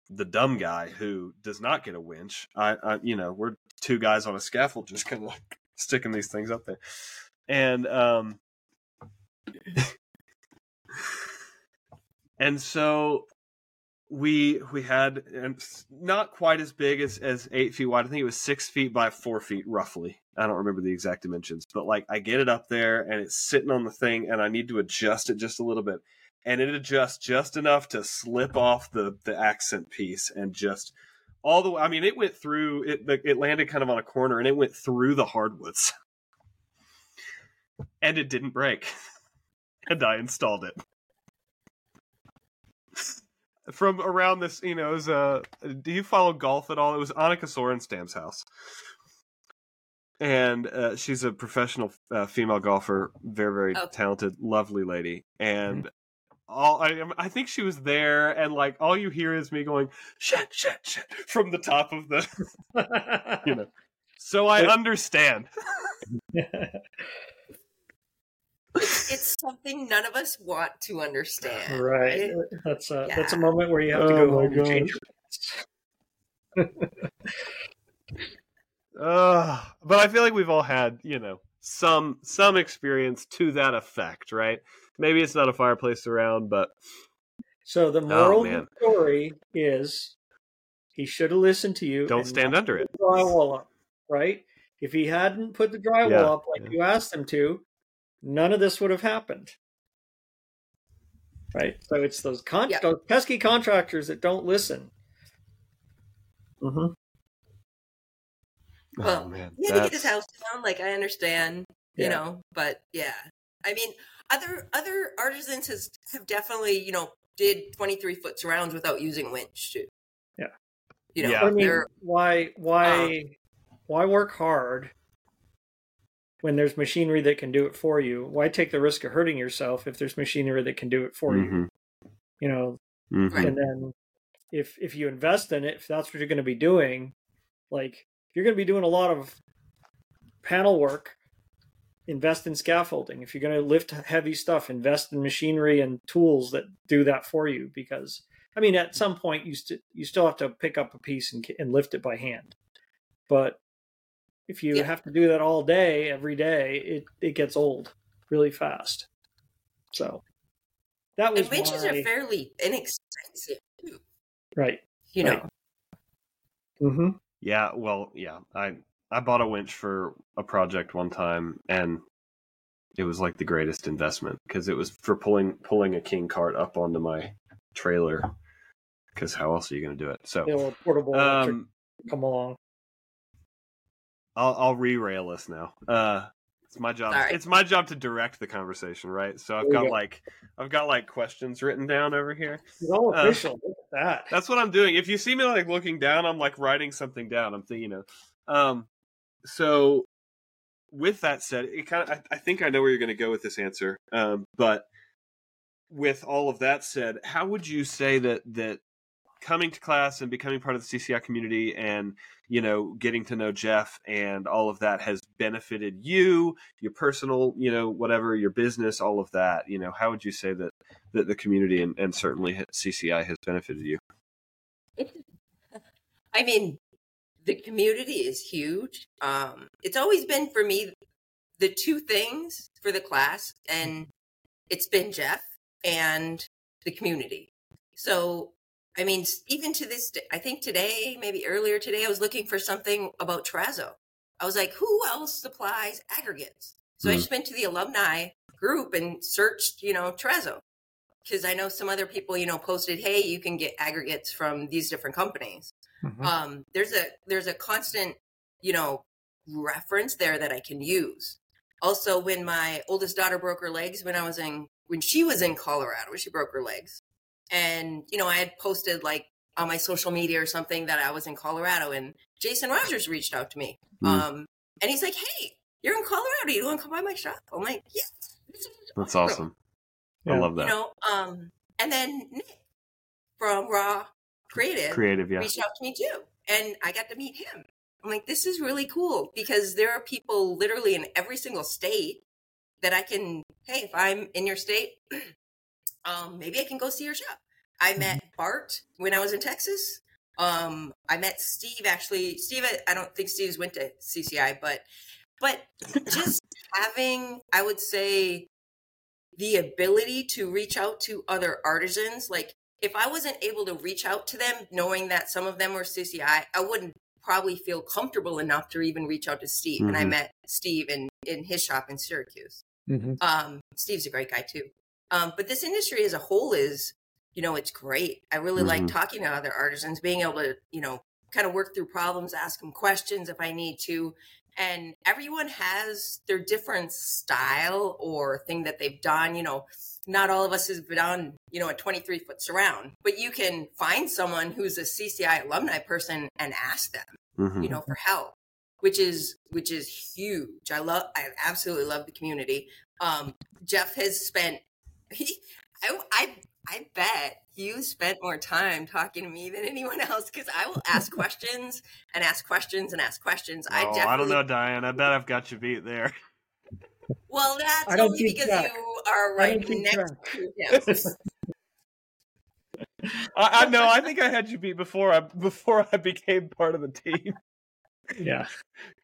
the dumb guy who does not get a winch. I, I you know, we're two guys on a scaffold just kind of like sticking these things up there. And um <laughs> and so we we had and not quite as big as as eight feet wide. I think it was six feet by four feet roughly. I don't remember the exact dimensions, but like I get it up there and it's sitting on the thing, and I need to adjust it just a little bit, and it adjusts just enough to slip off the the accent piece and just all the way. I mean, it went through it. It landed kind of on a corner, and it went through the hardwoods, <laughs> and it didn't break, <laughs> and I installed it from around this, you know, was, uh, do you follow golf at all? It was Annika Sorenstam's house. And uh, she's a professional uh, female golfer, very, very Oh. talented, lovely lady. And all I, I think she was there, and like all you hear is me going shit, shit, shit from the top of the, <laughs> you know. So I understand. <laughs> It's, it's something none of us want to understand. right. That's a that's a moment where you have to Oh go home and change gosh. <laughs> your pants. Uh, but I feel like we've all had, you know, some some experience to that effect, right? Maybe it's not a fireplace around, but So the moral Oh, man. the story is he should have listened to you. don't stand under it. drywall up, right? If he hadn't put the drywall Yeah, up like yeah. you asked him to, none of this would have happened. Right? So it's those con- Yeah. those pesky contractors that don't listen. Mm-hmm. Well, oh man, He had to get his that's- house down. Like I understand, you know, but yeah, I mean, other other artisans has have definitely, you know, did twenty three foot surrounds without using winch too. Yeah. you know, Yeah. I mean, they're why why why work hard when there's machinery that can do it for you? Why take the risk of hurting yourself if there's machinery that can do it for you? Mhm, You know, mhm. And then if if you invest in it, if that's what you're going to be doing, like if you're going to be doing a lot of panel work, invest in scaffolding. If you're going to lift heavy stuff, invest in machinery and tools that do that for you. Because I mean, at some point you st- you still have to pick up a piece and and lift it by hand, but if you Yeah. have to do that all day every day, it it gets old really fast. So that was and winches my, are fairly inexpensive too. right. You Right. know, Mm-hmm. Yeah, well, yeah. I I bought a winch for a project one time, and it was like the greatest investment because it was for pulling pulling a king cart up onto my trailer. Because how else are you going to do it? So, The old portable um, come along. I'll I'll re-rail us now. Uh, it's my job. Sorry. It's my job to direct the conversation, right? So I've got go. like I've got like questions written down over here. It's all uh, official. Look at that. That's what I'm doing. If you see me like looking down, I'm like writing something down. I'm thinking, you know. Um, so with that said, it kind of I, I think I know where you're going to go with this answer. Um, but with all of that said, how would you say that that coming to class and becoming part of the CCI community and you know getting to know Jeff and all of that has benefited you, your personal, you know, whatever, your business, all of that. You know, how would you say that that the community and, and certainly CCI has benefited you? I mean, the community is huge. Um, it's always been for me the two things for the class, and it's been Jeff and the community. So I mean, even to this, day, I think today, maybe earlier today, I was looking for something about Terrazzo. I was like, who else supplies aggregates? So I Hmm. just went to the alumni group and searched, you know, Terrazzo. Because I know some other people, you know, posted, hey, you can get aggregates from these different companies. Mhm. Um, there's a there's a constant, you know, reference there that I can use. Also, when my oldest daughter broke her legs when I was in when she was in Colorado, she broke her legs. And, you know, I had posted like on my social media or something that I was in Colorado and Jason Rogers reached out to me. Mm. Um, and he's like, Hey, you're in Colorado. You want to come by my shop? I'm like, yes. this That's awesome. I love that. You know, um, and then Nick from Raw Creative Creative, yeah. reached out to me too. And I got to meet him. I'm like, this is really cool because there are people literally in every single state that I can, hey, if I'm in your state, um, maybe I can go see your shop. I met Bart when I was in Texas. Um, I met Steve actually. Steve, I- don't think Steve's went to CCI, but but just <laughs> having, I would say, the ability to reach out to other artisans. Like if I wasn't able to reach out to them, knowing that some of them were CCI, I wouldn't probably feel comfortable enough to even reach out to Steve. And I Mhm. met Steve in in his shop in Syracuse. Mhm. Um, Steve's a great guy too. Um, but this industry as a whole is, you know, it's great. I really like Mhm. talking to other artisans, being able to, you know, kind of work through problems, ask them questions if I need to. And everyone has their different style or thing that they've done. You know, not all of us have done, you know, a 23 foot surround, but you can find someone who's a CCI alumni person and ask them Mhm. you know, for help, which is which is huge. I love, I absolutely love the community. Um, Jeff has spent, he, I, I, I bet you spent more time talking to me than anyone else because I will ask <laughs> questions and ask questions and ask questions. I oh, definitely, I don't know, Dian. I bet I've got you beat there. Well, that's I only because track. you are right keep next track. to him. <laughs> I, I <laughs> know. I think I had you beat before I before I became part of the team. Yeah.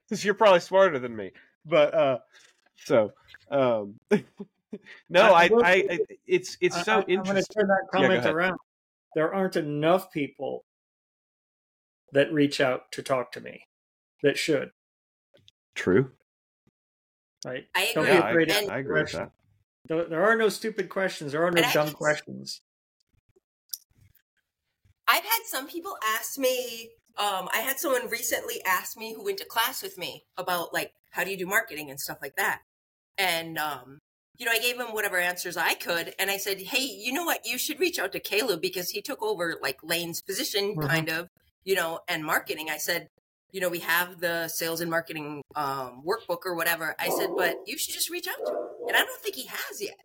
Because you're probably smarter than me. But uh, so um, no, I I, I, I it's it's I- so I, I'm going to interesting. turn that comment ahead. around. There aren't enough people that reach out to talk to me that should, True. right? I Don't agree. be Yeah, I, afraid And- to I agree with that. There, there are no stupid questions. There are no And dumb just- questions. I've had some people ask me. Um, I had someone recently ask me who went to class with me about like how do you do marketing and stuff like that. And um, you know, I gave him whatever answers I could, and I said, "Hey, you know what? You should reach out to Caleb because he took over like Lane's position, Mhm. kind of, you know, and marketing." I said, "You know, we have the sales and marketing um, workbook or whatever." I said, "But you should just reach out to him," and I don't think he has yet.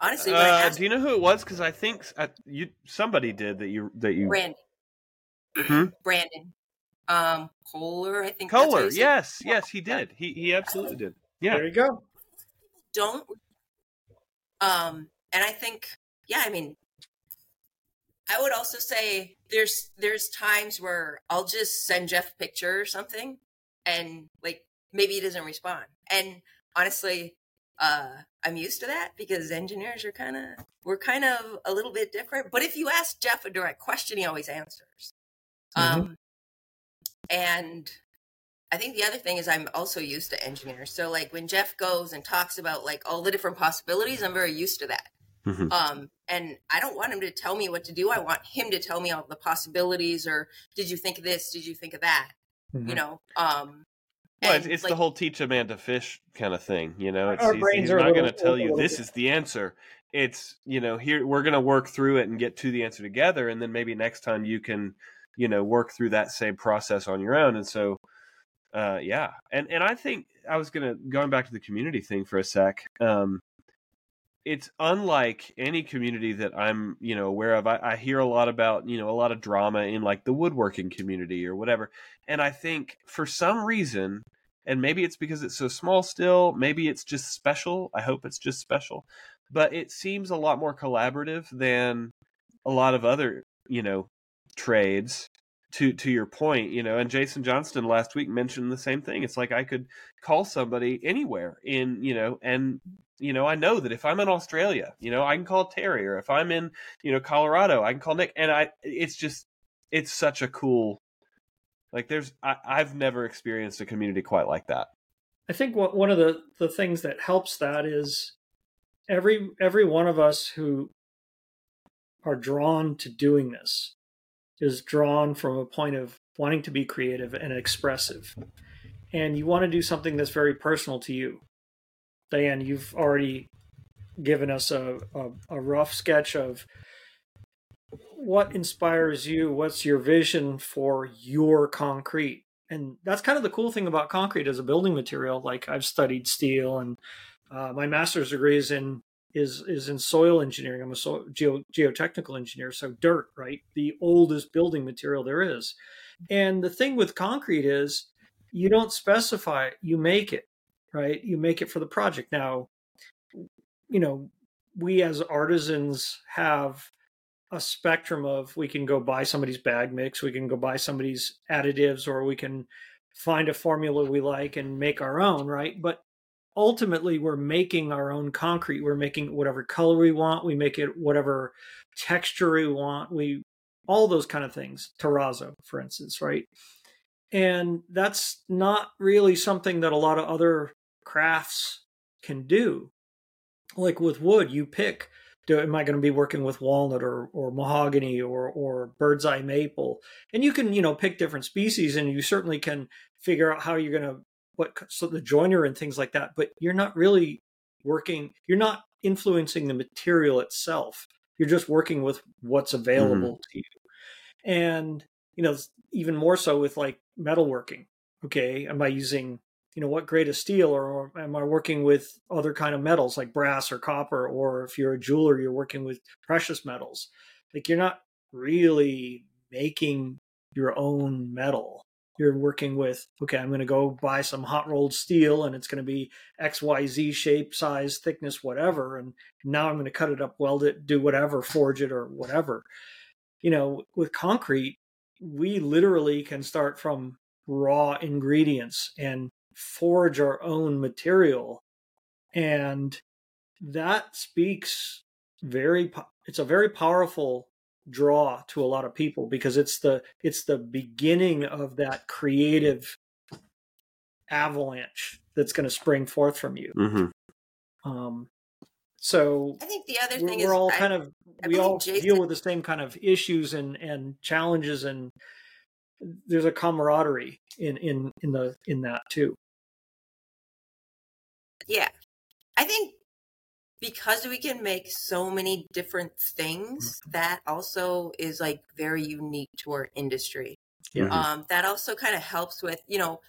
Honestly, Uh, asked do you know who it was? Because I think uh, you somebody did that. You that you Brandon. Hmm? <clears throat> Brandon. Um, Kohler, I think. Kohler. he said. Yes, yes, he did. He he absolutely did. Yeah. There you go. Don't. Um, and I think, yeah, I mean, I would also say there's there's times where I'll just send Jeff a picture or something, and like maybe he doesn't respond. And honestly, uh, I'm used to that because engineers are kind of we're kind of a little bit different. But if you ask Jeff a direct question, he always answers. Um, and I think the other thing is I'm also used to engineers. So like when Jeff goes and talks about like all the different possibilities, I'm very used to that. Mhm. Um, and I don't want him to tell me what to do. I want him to tell me all the possibilities or did you think of this? Did you think of that? Mhm. You know, um, Well, it's, it's like, the whole teach a man to fish kind of thing, you know. It's Our he's, brains he's are not going to tell you this bit- is the answer. It's you know here we're going to work through it and get to the answer together, and then maybe next time you can you know work through that same process on your own. And so, uh, yeah, and and I think I was to going back to the community thing for a sec. Um, it's unlike any community that I'm, you know, aware of. I, I hear a lot about, you know, a lot of drama in like the woodworking community or whatever. And I think for some reason, and maybe it's because it's so small still, maybe it's just special. I hope it's just special. But it seems a lot more collaborative than a lot of other, you know, trades. To to your point, you know, and Jason Johnston last week mentioned the same thing. It's like I could call somebody anywhere in, you know, and you know, I know that if I'm in Australia, you know, I can call Terry, or if I'm in, you know, Colorado, I can call Nick, and I, it's just, it's such a cool, like, there's, I, I've never experienced a community quite like that. I think what, one of the the things that helps that is every every one of us who are drawn to doing this is drawn from a point of wanting to be creative and expressive, and you want to do something that's very personal to you. Dian, you've already given us a, a, a rough sketch of what inspires you. What's your vision for your concrete? And that's kind of the cool thing about concrete as a building material. Like I've studied steel, and uh, my master's degree is in is is in soil engineering. I'm a so, geo, geotechnical engineer, so dirt, right? The oldest building material there is. And the thing with concrete is you don't specify, you make it right? You make it for the project. Now, you know, we as artisans have a spectrum of we can go buy somebody's bag mix, we can go buy somebody's additives, or we can find a formula we like and make our own, right? But ultimately, we're making our own concrete. We're making whatever color we want. We make it whatever texture we want. We all those kind of things. Terrazzo, for instance, right? And that's not really something that a lot of other crafts can do. Like with wood, you pick do, am I going to be working with walnut or, or mahogany or, or bird's eye maple? And you can, you know, pick different species and you certainly can figure out how you're going to, what, so the joiner and things like that, but you're not really working, you're not influencing the material itself. You're just working with what's available mm-hmm. to you. And, you know, even more so with like metalworking. Okay. Am I using you know what grade of steel or, am i working with other kind of metals like brass or copper or if you're a jeweler you're working with precious metals like you're not really making your own metal you're working with okay i'm going to go buy some hot rolled steel and it's going to be xyz shape size thickness whatever and now i'm going to cut it up weld it do whatever forge it or whatever. You know with concrete we literally can start from raw ingredients and forge our own material and that speaks very it's a very powerful draw to a lot of people because it's the it's the beginning of that creative avalanche that's going to spring forth from you mm-hmm. um so i think the other we're, thing we're is all I, kind of I we all Jason, deal with the same kind of issues and and challenges and there's a camaraderie in in in the in that too yeah. I think because we can make so many different things, mm-hmm. that also is like very unique to our industry. Yeah. Um, that also kind of helps with, you know,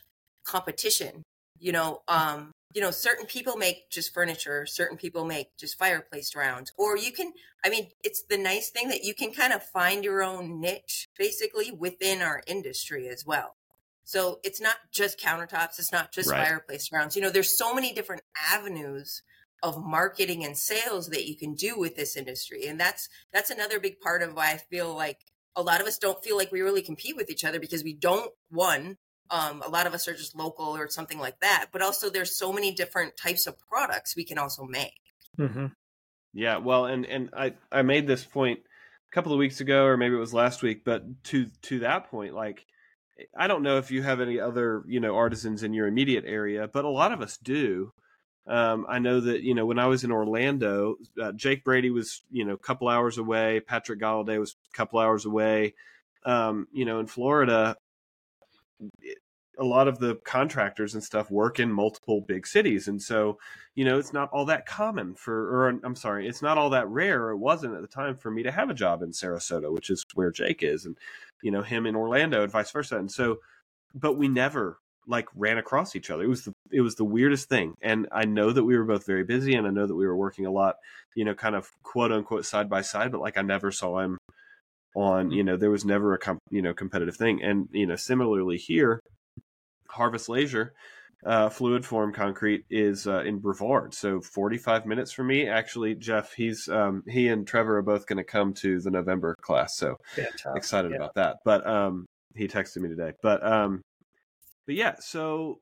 competition. You know, um, you know, certain people make just furniture, certain people make just fireplace rounds. Or you can I mean, it's the nice thing that you can kind of find your own niche basically within our industry as well. So it's not just countertops, it's not just right. fireplace rounds. You know, there's so many different avenues of marketing and sales that you can do with this industry. And that's that's another big part of why I feel like a lot of us don't feel like we really compete with each other because we don't one um, a lot of us are just local or something like that but also there's so many different types of products we can also make mm-hmm. yeah well and and i i made this point a couple of weeks ago or maybe it was last week but to to that point like I don't know if you have any other, you know, artisans in your immediate area, but a lot of us do. Um, I know that you know when I was in Orlando, uh, Jake Brady was you know a couple hours away. Patrick Galladay was a couple hours away. Um, you know, in Florida, a lot of the contractors and stuff work in multiple big cities, and so you know it's not all that common for, or I'm sorry, it's not all that rare. It wasn't at the time for me to have a job in Sarasota, which is where Jake is, and you know him in Orlando and vice versa. And so, but we never like ran across each other. It was the it was the weirdest thing. And I know that we were both very busy, and I know that we were working a lot, you know, kind of quote unquote side by side. But like I never saw him on, you know, there was never a com- you know competitive thing. And you know, similarly here, Harvest Leisure, uh, fluid form concrete is uh, in Brevard. So 45 minutes for me. Actually, Jeff, he's um, he and Trevor are both going to come to the November class. So Fantastic. excited yeah. about that. But um, he texted me today. But um, but yeah, so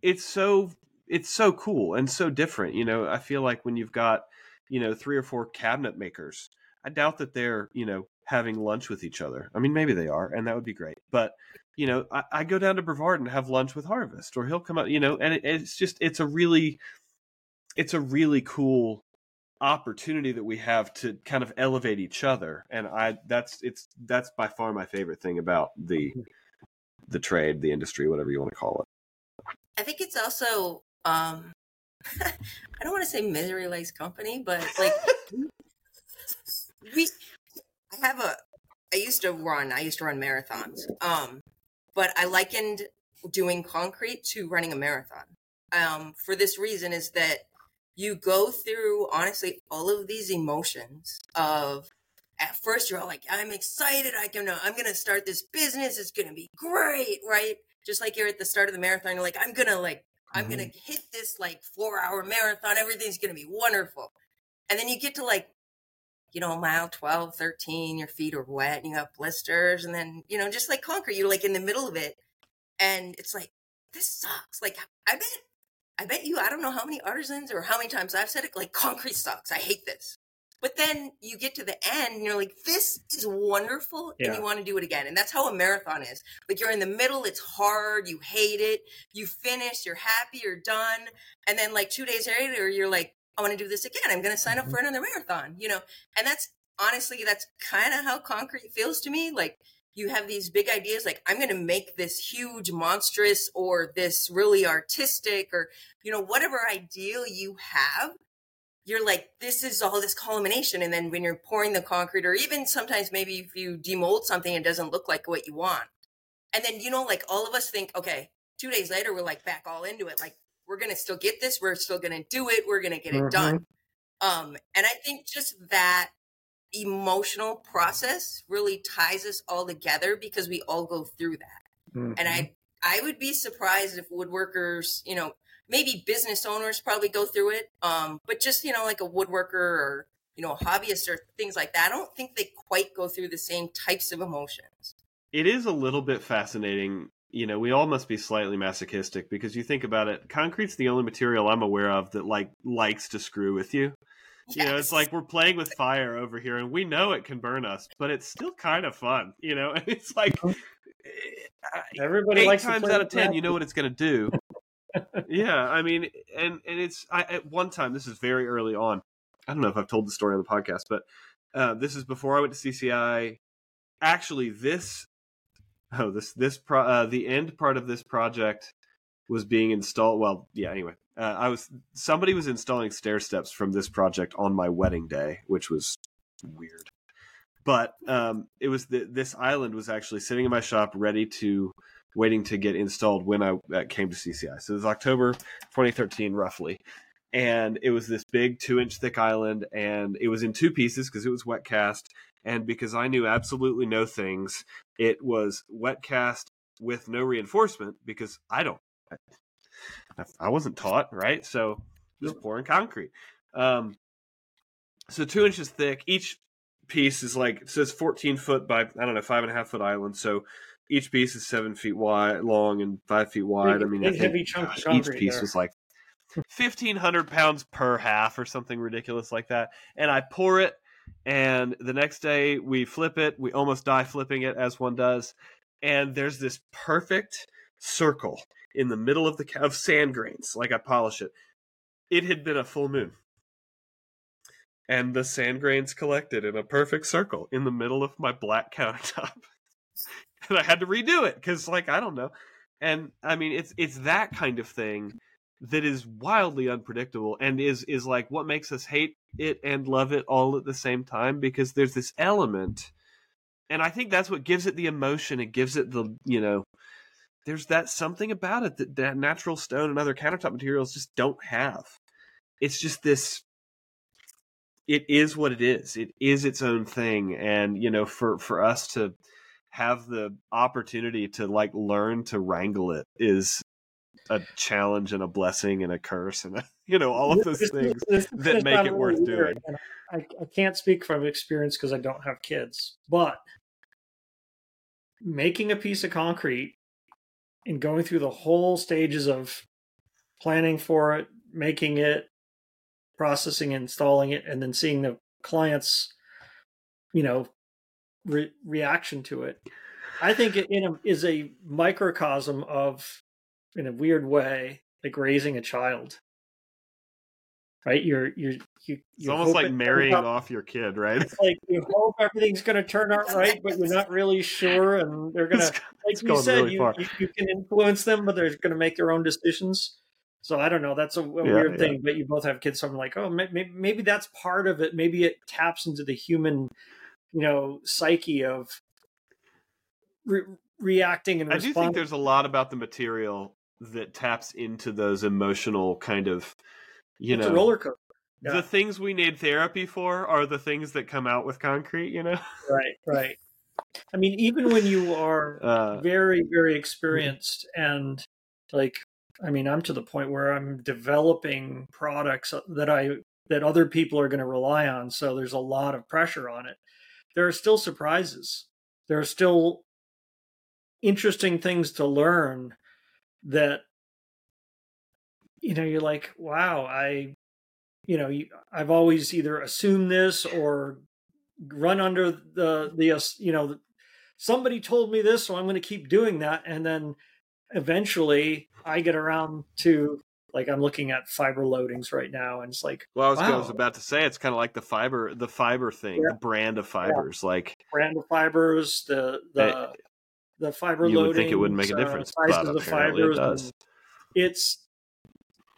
it's so it's so cool and so different. You know, I feel like when you've got you know three or four cabinet makers, I doubt that they're you know having lunch with each other. I mean, maybe they are, and that would be great. But you know, I, I go down to Brevard and have lunch with Harvest, or he'll come out. You know, and it, it's just it's a really it's a really cool opportunity that we have to kind of elevate each other and i that's it's that's by far my favorite thing about the mm-hmm. The trade the industry whatever you want to call it I think it's also um <laughs> I don't want to say misery likes company, but like <laughs> we I have a I used to run, I used to run marathons. Um but I likened doing concrete to running a marathon. Um for this reason is that you go through honestly all of these emotions of at first you're all like i'm excited i can i'm gonna start this business it's gonna be great right just like you're at the start of the marathon you're like i'm gonna like i'm Mhm. gonna hit this like four hour marathon everything's gonna be wonderful and then you get to like you know mile 12 13 your feet are wet and you have blisters and then you know just like concrete you're like in the middle of it and it's like this sucks like i bet I bet you, I don't know how many artisans or how many times I've said it, like concrete sucks. I hate this. But then you get to the end and you're like, this is wonderful. And you want to do it again. And that's how a marathon is. Like you're in the middle, it's hard, you hate it, you finish, you're happy, you're done. And then like two days later, you're like, I want to do this again. I'm going to sign up mm-hmm. for another marathon, you know? And that's honestly, that's kind of how concrete feels to me. Like you have these big ideas, like I'm going to make this huge, monstrous, or this really artistic, or you know, whatever ideal you have, you're like, this is all this culmination. And then when you're pouring the concrete, or even sometimes maybe if you demold something, it doesn't look like what you want. And then, you know, like all of us think, okay, two days later, we're like back all into it. Like, we're going to still get this. We're still going to do it. We're going to get it Mhm. done. Um, and I think just that emotional process really ties us all together because we all go through that and Mm-hmm. I I would be surprised if woodworkers, you know, maybe business owners probably go through it, um, but just you know, like a woodworker or you know, a hobbyist or things like that. I don't think they quite go through the same types of emotions. it is a little bit fascinating you know we all must be slightly masochistic because you think about it concrete's the only material i'm aware of that like likes to screw with you you know it's like we're playing with fire over here and we know it can burn us but it's still kind of fun you know and <laughs> it's like eh, Everybody eight likes to times play out of ten that. you know what it's going to do yeah i mean and and it's I, at one time this is very early on i don't know if i've told the story on the podcast but uh, this is before i went to cci actually this oh this this pro, uh, the end part of this project was being installed well yeah anyway uh, i was somebody was installing stair steps from this project on my wedding day which was weird. But um, it was the, this island was actually sitting in my shop ready to waiting to get installed when i uh, came to cci so it was october 2013 roughly. And it was this big two inch thick island and it was in two pieces because it was wet cast. And because i knew absolutely no things it was wet cast with no reinforcement because i don't i, I wasn't taught right? So just pouring concrete. Um, so two inches thick each piece is like it says 14 foot by i don't know five and a half foot island. So each piece is seven feet wide long and five feet wide. I mean I big, think, heavy chunk of gosh, each piece there. was like <laughs> 1500 pounds per half or something ridiculous like that. And i pour it and the next day we flip it. We almost die flipping it as one does. And there's this perfect circle in the middle of the of sand grains. Like i polish it. It had been a full moon. And the sand grains collected in a perfect circle in the middle of my black countertop <laughs> <laughs> and i had to redo it because like i don't know. And i mean it's it's that kind of thing that is wildly unpredictable and is is like what makes us hate it and love it all at the same time because there's this element and i think that's what gives it the emotion it gives it the you know there's that something about it that, that natural stone and other countertop materials just don't have. It's just this it is what it is. It is its own thing and you know for for us to have the opportunity to like learn to wrangle it is a challenge and a blessing and a curse and a, <laughs> you know all of those This- things this- this that make it worth doing. I, I can't speak from experience because I don't have kids, but making a piece of concrete and going through the whole stages of planning for it, making it, processing, installing it, and then seeing the client's, you know, re- reaction to it. I think it in a, is a microcosm of, in a weird way, like raising a child. Right? You're you're you. It's almost like marrying off your kid, right? It's like you hope everything's going to turn out right, but you're not really sure, and they're going to, like you said, really you, you, you can influence them, but they're going to make their own decisions. So I don't know. That's a, a yeah, weird yeah. thing. But you both have kids, so I'm like, oh, maybe, maybe that's part of it. Maybe it taps into the human, you know, psyche of re- reacting and. I do think there's a lot about the material that taps into those emotional kind of, you it's know, roller coaster. Yeah. The things we need therapy for are the things that come out with concrete. You know. <laughs> Right. Right. I mean, even when you are uh, very, very experienced and like I mean, I'm to the point where I'm developing products that I that other people are going to rely on, so there's a lot of pressure on it. There are still surprises. There are still interesting things to learn that you know, you're like, "Wow, I you know, I've always either assumed this or run under the the you know, somebody told me this, so I'm going to keep doing that and then eventually I get around to like I'm looking at fiber loadings right now, and it's like well, I was, wow. I was about to say it's kind of like the fiber, the fiber thing, yeah. the brand of fibers, yeah. like brand of fibers, the the it, the fiber. You would think it wouldn't make a uh, difference, uh, but apparently fibers, it does. It's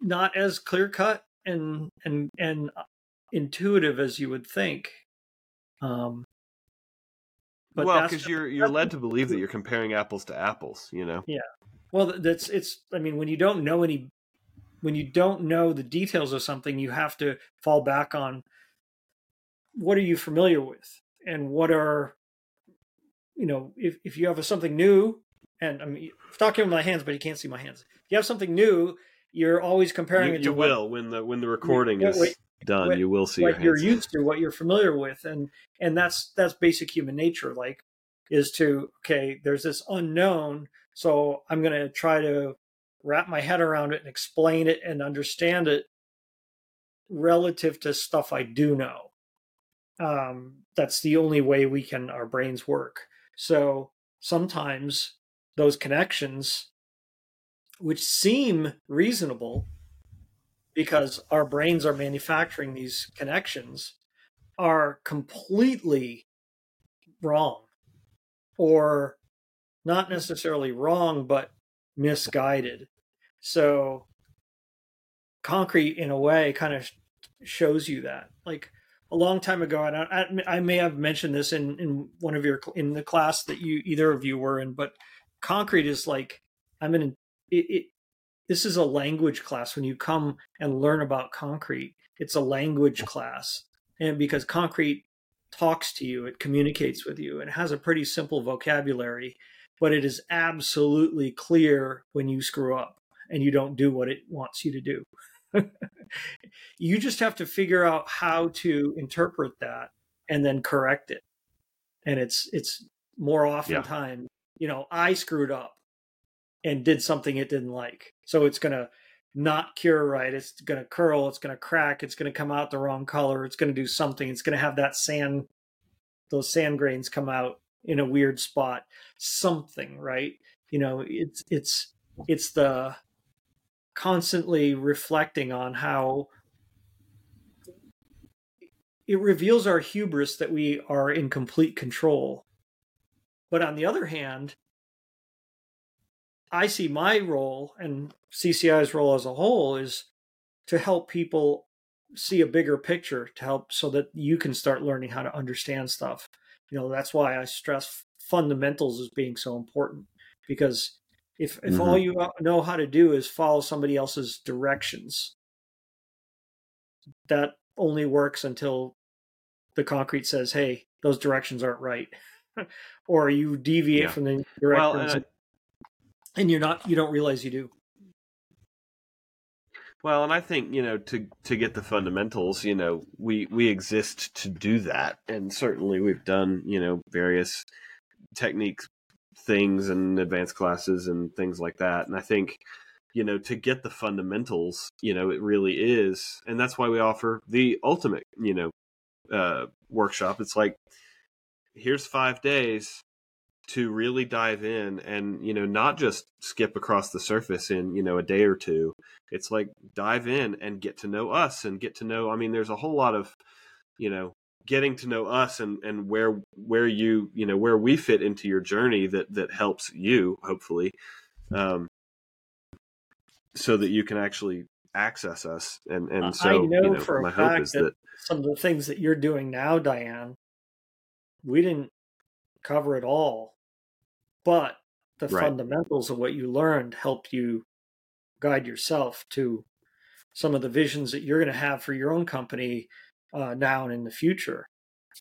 not as clear cut and and and intuitive as you would think. Um, but well, because you're you're led to believe that you're comparing apples to apples, you know. Yeah, well, that's it's. I mean, when you don't know any, when you don't know the details of something, you have to fall back on what are you familiar with, and what are, you know, if if you have a, something new, and I'm talking with my hands, but you can't see my hands. If you have something new, you're always comparing you, it. To you will when the when the recording is wait, done. What, you will see what you're used to, what you're familiar with, and and that's that's basic human nature. Like, is to okay, there's this unknown so I'm going to try to wrap my head around it and explain it and understand it relative to stuff I do know. Um, that's the only way we can, our brains work. So sometimes those connections, which seem reasonable because our brains are manufacturing these connections, are completely wrong or not necessarily wrong, but misguided. So concrete, in a way, kind of shows you that. Like a long time ago, and I, I may have mentioned this in in one of your in the class that you either of you were in, but concrete is like I'm in. It, it this is a language class. When you come and learn about concrete, it's a language class, and because concrete talks to you, it communicates with you, and has a pretty simple vocabulary but it is absolutely clear when you screw up and you don't do what it wants you to do. <laughs> you just have to figure out how to interpret that and then correct it. And it's it's more often yeah. you know, I screwed up and did something it didn't like. So it's gonna not cure right. It's gonna curl, it's gonna crack, it's gonna come out the wrong color, it's gonna do something, it's gonna have that sand those sand grains come out in a weird spot something right? You know it's it's it's the constantly reflecting on how it reveals our hubris that we are in complete control. But on the other hand i see my role and cci's role as a whole is to help people see a bigger picture to help so that you can start learning how to understand stuff you know that's why i stress fundamentals as being so important because if if mm-hmm. all you know how to do is follow somebody else's directions that only works until the concrete says hey those directions aren't right <laughs> or you deviate yeah. from the directions well, and, I, and you're not you don't realize you do well, and I think you know to to get the fundamentals, you know, we we exist to do that, and certainly we've done you know various techniques things and advanced classes and things like that. And I think, you know, to get the fundamentals, you know, it really is. And that's why we offer the ultimate, you know, uh, workshop. It's like, here's five days to really dive in and, you know, not just skip across the surface in, you know, a day or two. It's like dive in and get to know us and get to know, I mean, there's a whole lot of, you know, getting to know us and and where where you you know where we fit into your journey that that helps you hopefully um so that you can actually access us and and so I know, you know, for my a hope is that, that some of the things that you're doing now, Dian, we didn't cover it all, but the Right. fundamentals of what you learned helped you guide yourself to some of the visions that you're going to have for your own company uh, now and in the future.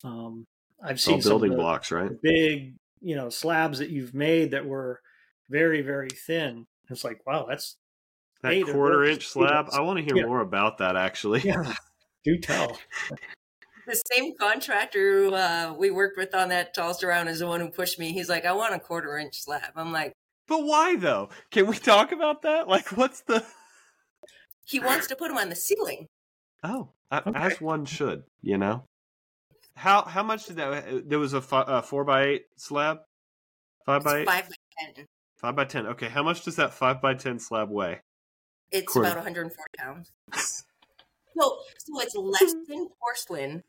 Um, I've all seen building the blocks right big, you know, slabs that you've made that were very, very thin. It's like, wow, that's that quarter inch slab i want to hear Yeah. more about that actually yeah. <laughs> Do tell. The same contractor who uh, we worked with on that tossed around is the one who pushed me. He's like, I want a quarter inch slab. I'm like, but why though can we talk about that <laughs> like what's the he wants to put them on the ceiling. oh Okay. as one should you know how how much did that there was a, fi- a four by eight slab five It's by eight five by ten. Five by ten. Okay, how much does that five by ten slab weigh? It's Quarter. about 140 pounds. <laughs> So, so it's less than porcelain.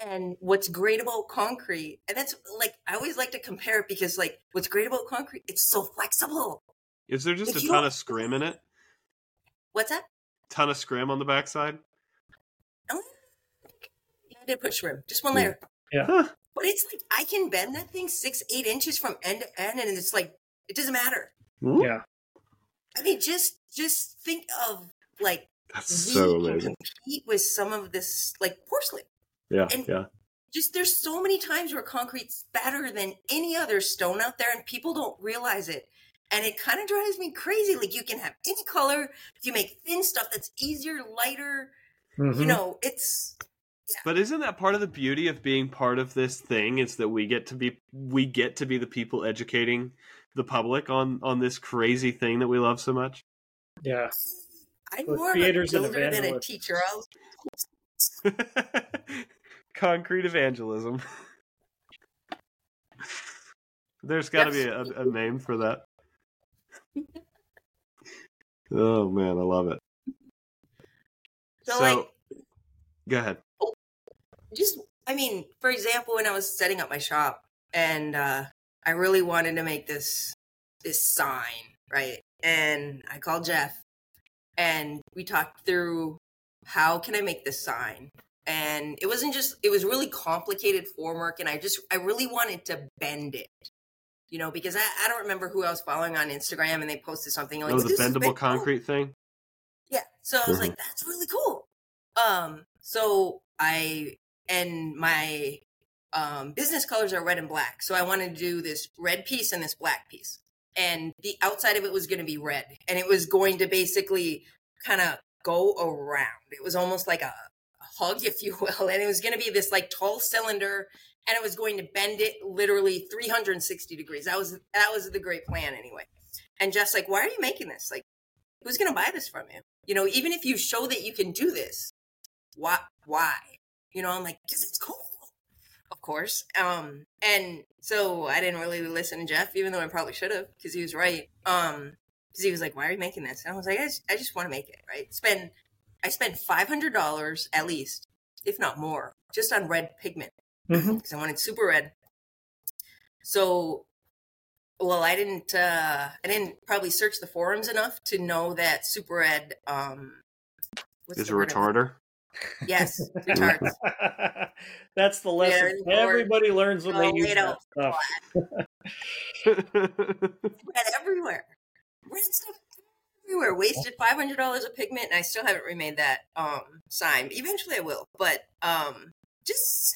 And what's great about concrete, and that's like I always like to compare it because like what's great about concrete, it's so flexible. Is there just If a ton don't- of scrim in it? What's that? Ton of scrim on the backside? Oh, yeah, I did put scrim, just one Yeah. layer. Huh. But it's like I can bend that thing six, eight inches from end to end, and it's like it doesn't matter. Yeah. I mean, just just think of like That's we so can amazing. compete with some of this like porcelain. Yeah, and- yeah. just there's so many times where concrete's better than any other stone out there and people don't realize it and it kind of drives me crazy like you can have any color if you make thin stuff that's easier lighter you Mhm. know it's But isn't that part of the beauty of being part of this thing? Is that we get to be we get to be the people educating the public on on this crazy thing that we love so much. Yeah. i'm We're more of a creators builder than a teacher I'll, <laughs> <laughs> Concrete evangelism. <laughs> There's got to be a, a name for that. oh man, I love it. so, So, like go ahead. just i mean for example when i was setting up my shop and uh i really wanted to make this this sign right and i called jeff and we talked through how can i make this sign and it wasn't just it was really complicated formwork and i just i really wanted to bend it you know because i, I don't remember who i was following on instagram and they posted something like oh, the "This bendable concrete thing. yeah. So I was Mhm. like, that's really cool. Um, so I and my um business colors are red and black. So I wanted to do this red piece and this black piece. And the outside of it was gonna be red. And it was going to basically kind of go around. It was almost like a hug, if you will. And it was gonna be this like tall cylinder and it was going to bend it literally 360 degrees. That was that was the great plan anyway. And Jeff's like, why are you making this? Like, who's gonna buy this from you? You know, even if you show that you can do this, why? Why? You know, I'm like, because it's cool, of course. Um, and so I didn't really listen to Jeff, even though I probably should have, because he was right. Um, because he was like, "Why are you making this?" And I was like, "I just, I just want to make it right." Spend, I spent five hundred dollars at least, if not more, just on red pigment because I wanted super red. So, well, I didn't. uh I didn't probably search the forums enough to know that super red. Um, Is a the word I'm- retarder. Yes, <laughs> retards. <laughs> That's the lesson. Very important. Everybody learns when they Oh, use wait, that stuff. <laughs> red everywhere. Red stuff everywhere. Wasted five hundred dollars of pigment, and I still haven't remade that um sign. Eventually, I will. But um, just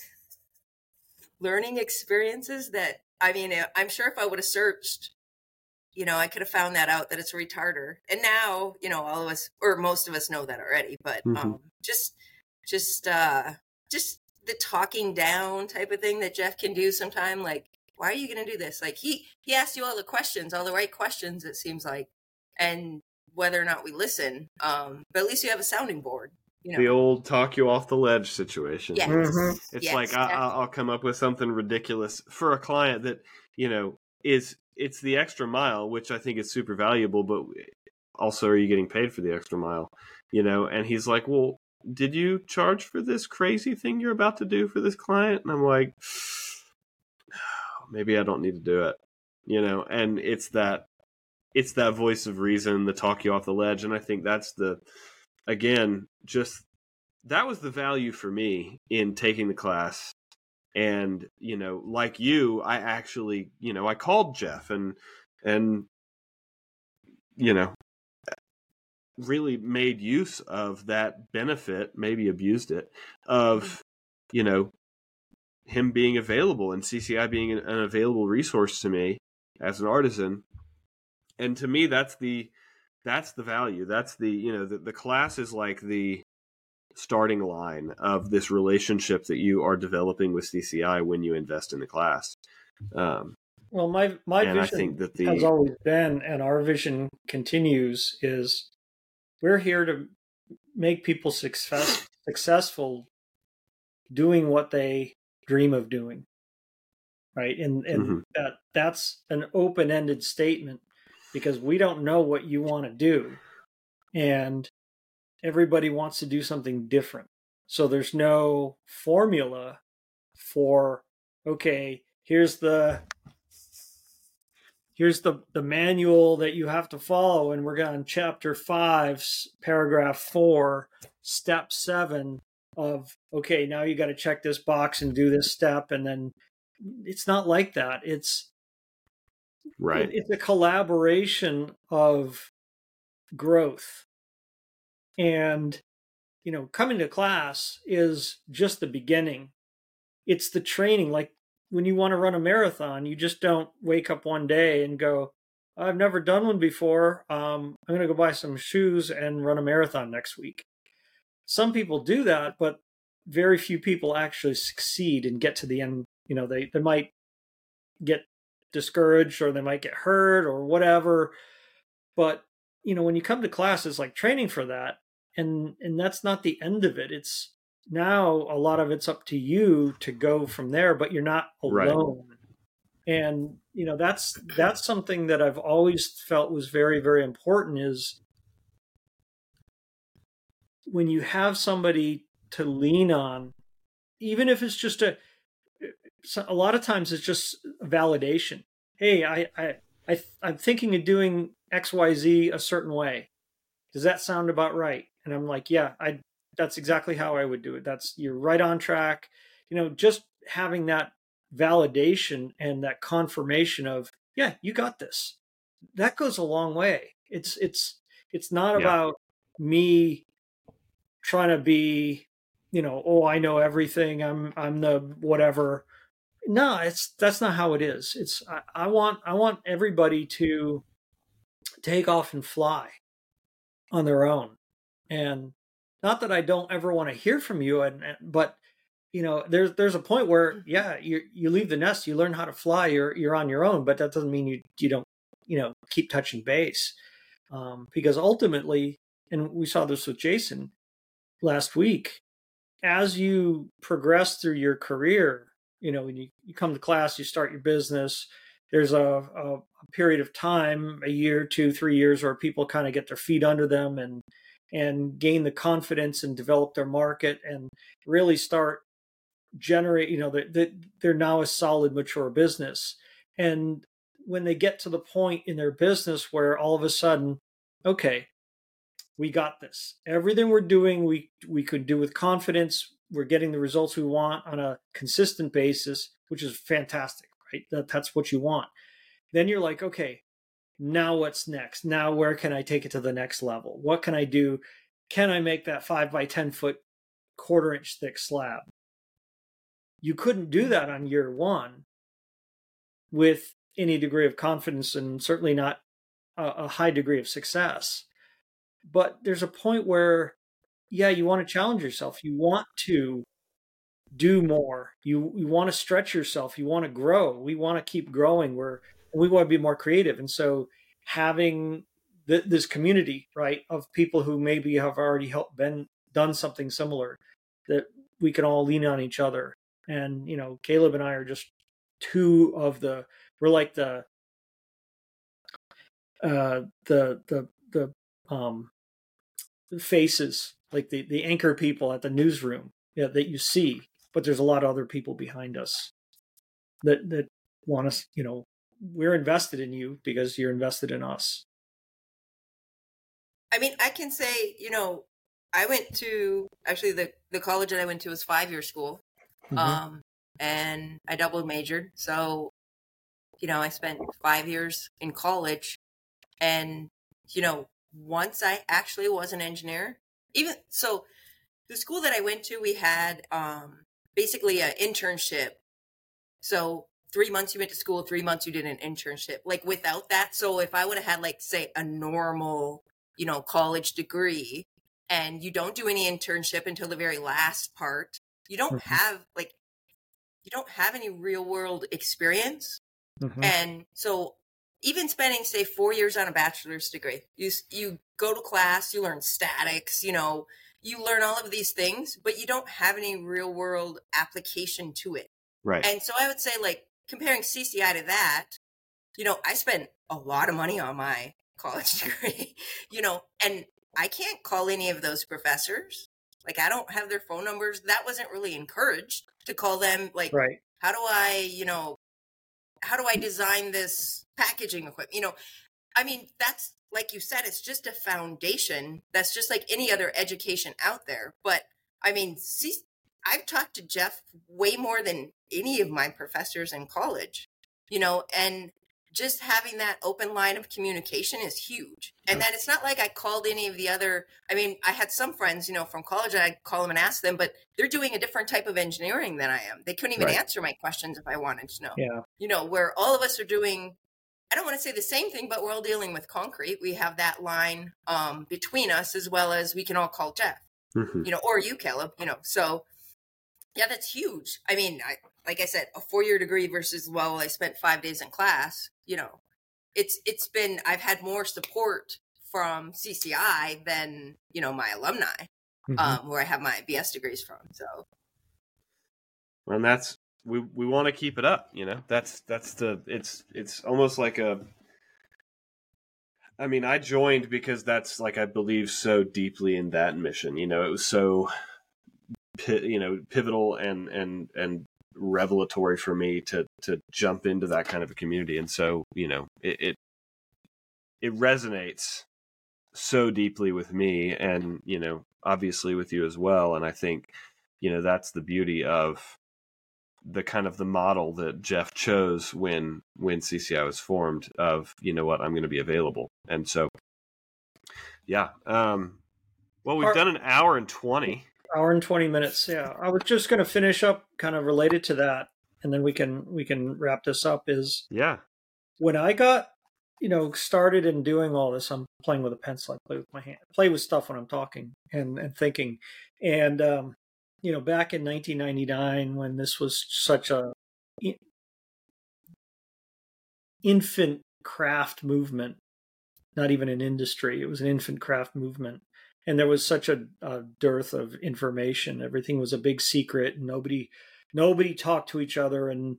learning experiences that I mean, uh, I'm sure if I would have searched, you know, I could have found that out that it's a retarder. And now, you know, all of us or most of us know that already. But Mhm. um, just, just, uh, just the talking down type of thing that Jeff can do sometime. Like, why are you going to do this? Like he he asked you all the questions, all the right questions. It seems like, and whether or not we listen. Um, but at least you have a sounding board. You know? The old talk you off the ledge situation. Yes. Mhm. It's Yes, like I, exactly. I'll I'll come up with something ridiculous for a client that you know is it's the extra mile, which I think is super valuable. But also, are you getting paid for the extra mile? You know, and he's like, "Well, did you charge for this crazy thing you're about to do for this client?" And I'm like, <sighs> "Maybe I don't need to do it." You know, and it's that it's that voice of reason, the talk you off the ledge, and I think that's the again just that was the value for me in taking the class. And you know like you i actually you know i called jeff and and you know really made use of that benefit maybe abused it of you know him being available and cci being an, an available resource to me as an artisan and to me that's the that's the value that's the you know the, the class is like the starting line of this relationship that you are developing with CCI when you invest in the class. Um, Well, my my vision the has always been, and our vision continues, is we're here to make people success successful doing what they dream of doing. Right. And and Mhm. that that's an open ended statement because we don't know what you want to do. And everybody wants to do something different. So there's no formula for okay, here's the here's the the manual that you have to follow and we're on chapter 5 s- paragraph 4 step 7 of okay now you got to check this box and do this step and then it's not like that it's right. it's a collaboration of growth. And you know coming to class is just the beginning. It's the training. Like when you want to run a marathon you just don't wake up one day and go i've never done one before. Um, i'm going to go buy some shoes and run a marathon next week. Some people do that but very few people actually succeed and get to the end. You know they, they might get discouraged or they might get hurt or whatever. But you know when you come to class it's like training for that and and that's not the end of it. It's now a lot of it's up to you to go from there but you're not Right. alone. And you know that's that's something that i've always felt was very very important is when you have somebody to lean on even if it's just a so a lot of times it's just validation. Hey i i, I i'm thinking of doing xyz a certain way. Does that sound about right? And i'm like yeah i that's exactly how i would do it. That's you're right on track. You know just having that validation and that confirmation of yeah you got this. That goes a long way. It's it's it's not Yeah. about me trying to be you know oh i know everything i'm i'm the whatever. No it's that's not how it is. It's i, I want i want everybody to take off and fly on their own. And not that i don't ever want to hear from you and, and but you know there's there's a point where yeah you you leave the nest you learn how to fly you're you're on your own but that doesn't mean you you don't you know keep touching base. Um, because ultimately and we saw this with jason last week as you progress through your career you know when you, you come to class you start your business there's a, a, a period of time a year two three years where people kind of get their feet under them and and gain the confidence and develop their market and really start generate you know that they're, they're now a solid mature business. And when they get to the point in their business where all of a sudden okay we got this. Everything we're doing we we could do with confidence. We're getting the results we want on a consistent basis which is fantastic right? That, that's what you want. Then you're like okay now what's next? Now where can i take it to the next level? What can i do? Can i make that 5 by 10 foot quarter inch thick slab? You couldn't do that on year one with any degree of confidence and certainly not a, a high degree of success but there's a point where yeah you want to challenge yourself. You want to do more. You you want to stretch yourself. You want to grow. We want to keep growing. We're we want to be more creative. And so having th- this community, right, of people who maybe have already helped been done something similar that we can all lean on each other. And you know, Caleb and I are just two of the we're like the uh the the the um faces like the the anchor people at the newsroom yeah, that you see but there's a lot of other people behind us that that want us you know we're invested in you because you're invested in us I mean, I can say, you know, I went to actually the the college that I went to was five year school, Mhm. um, and I double majored. So, you know, I spent five years in college, and you know, once I actually was an engineer, even so, the school that I went to, we had um, basically an internship. So three months you went to school, three months you did an internship. Like without that, so if I would have had like say a normal, you know, college degree, and you don't do any internship until the very last part, you don't Mhm. have like you don't have any real world experience. Mhm. And so even spending say 4 years on a bachelor's degree, you you go to class, you learn statics, you know, you learn all of these things, but you don't have any real world application to it. Right. And so I would say, like, comparing CCI to that, you know, I spent a lot of money on my college <laughs> degree, you know, and I can't call any of those professors. Like, I don't have their phone numbers. That wasn't really encouraged to call them. Like, right how do I, you know, how do I design this packaging equipment? You know, I mean, that's like you said, it's just a foundation. That's just like any other education out there. But I mean, see, I've talked to Jeff way more than any of my professors in college, you know, and just having that open line of communication is huge. And that it's not like I called any of the other, I mean, I had some friends, you know, from college, and I'd call them and ask them, but they're doing a different type of engineering than I am. They couldn't even Right. answer my questions if I wanted to know yeah you know, where all of us are doing, I don't want to say the same thing, but we're all dealing with concrete. We have that line um, between us as well as we can all call Jeff, Mhm. you know, or you, Caleb, you know. So, yeah, that's huge. I mean, I, like I said, a four year degree versus, well, I spent five days in class, you know, it's it's been, I've had more support from CCI than, you know, my alumni, Mhm. um, where I have my BS degrees from. So, and that's we we want to keep it up you know that's that's the it's it's almost like a i mean i joined because that's like i believe so deeply in that mission you know it was so pi- you know pivotal and and and revelatory for me to to jump into that kind of a community. And so you know it it, it resonates so deeply with me and you know obviously with you as well. And i think you know that's the beauty of the kind of the model that Jeff chose when when CCI was formed of you know what I'm going to be available. And so yeah um well we've Are- done an hour and 20 hour and 20 minutes yeah. I was just going to finish up kind of related to that and then we can we can wrap this up is yeah. when i got you know started in doing all this i'm playing with a pencil i play with my hand I play with stuff when i'm talking and and thinking. And um you know back in 1999 when this was such a infant craft movement not even an industry it was an infant craft movement. And there was such a, a dearth of information. Everything was a big secret and nobody nobody talked to each other and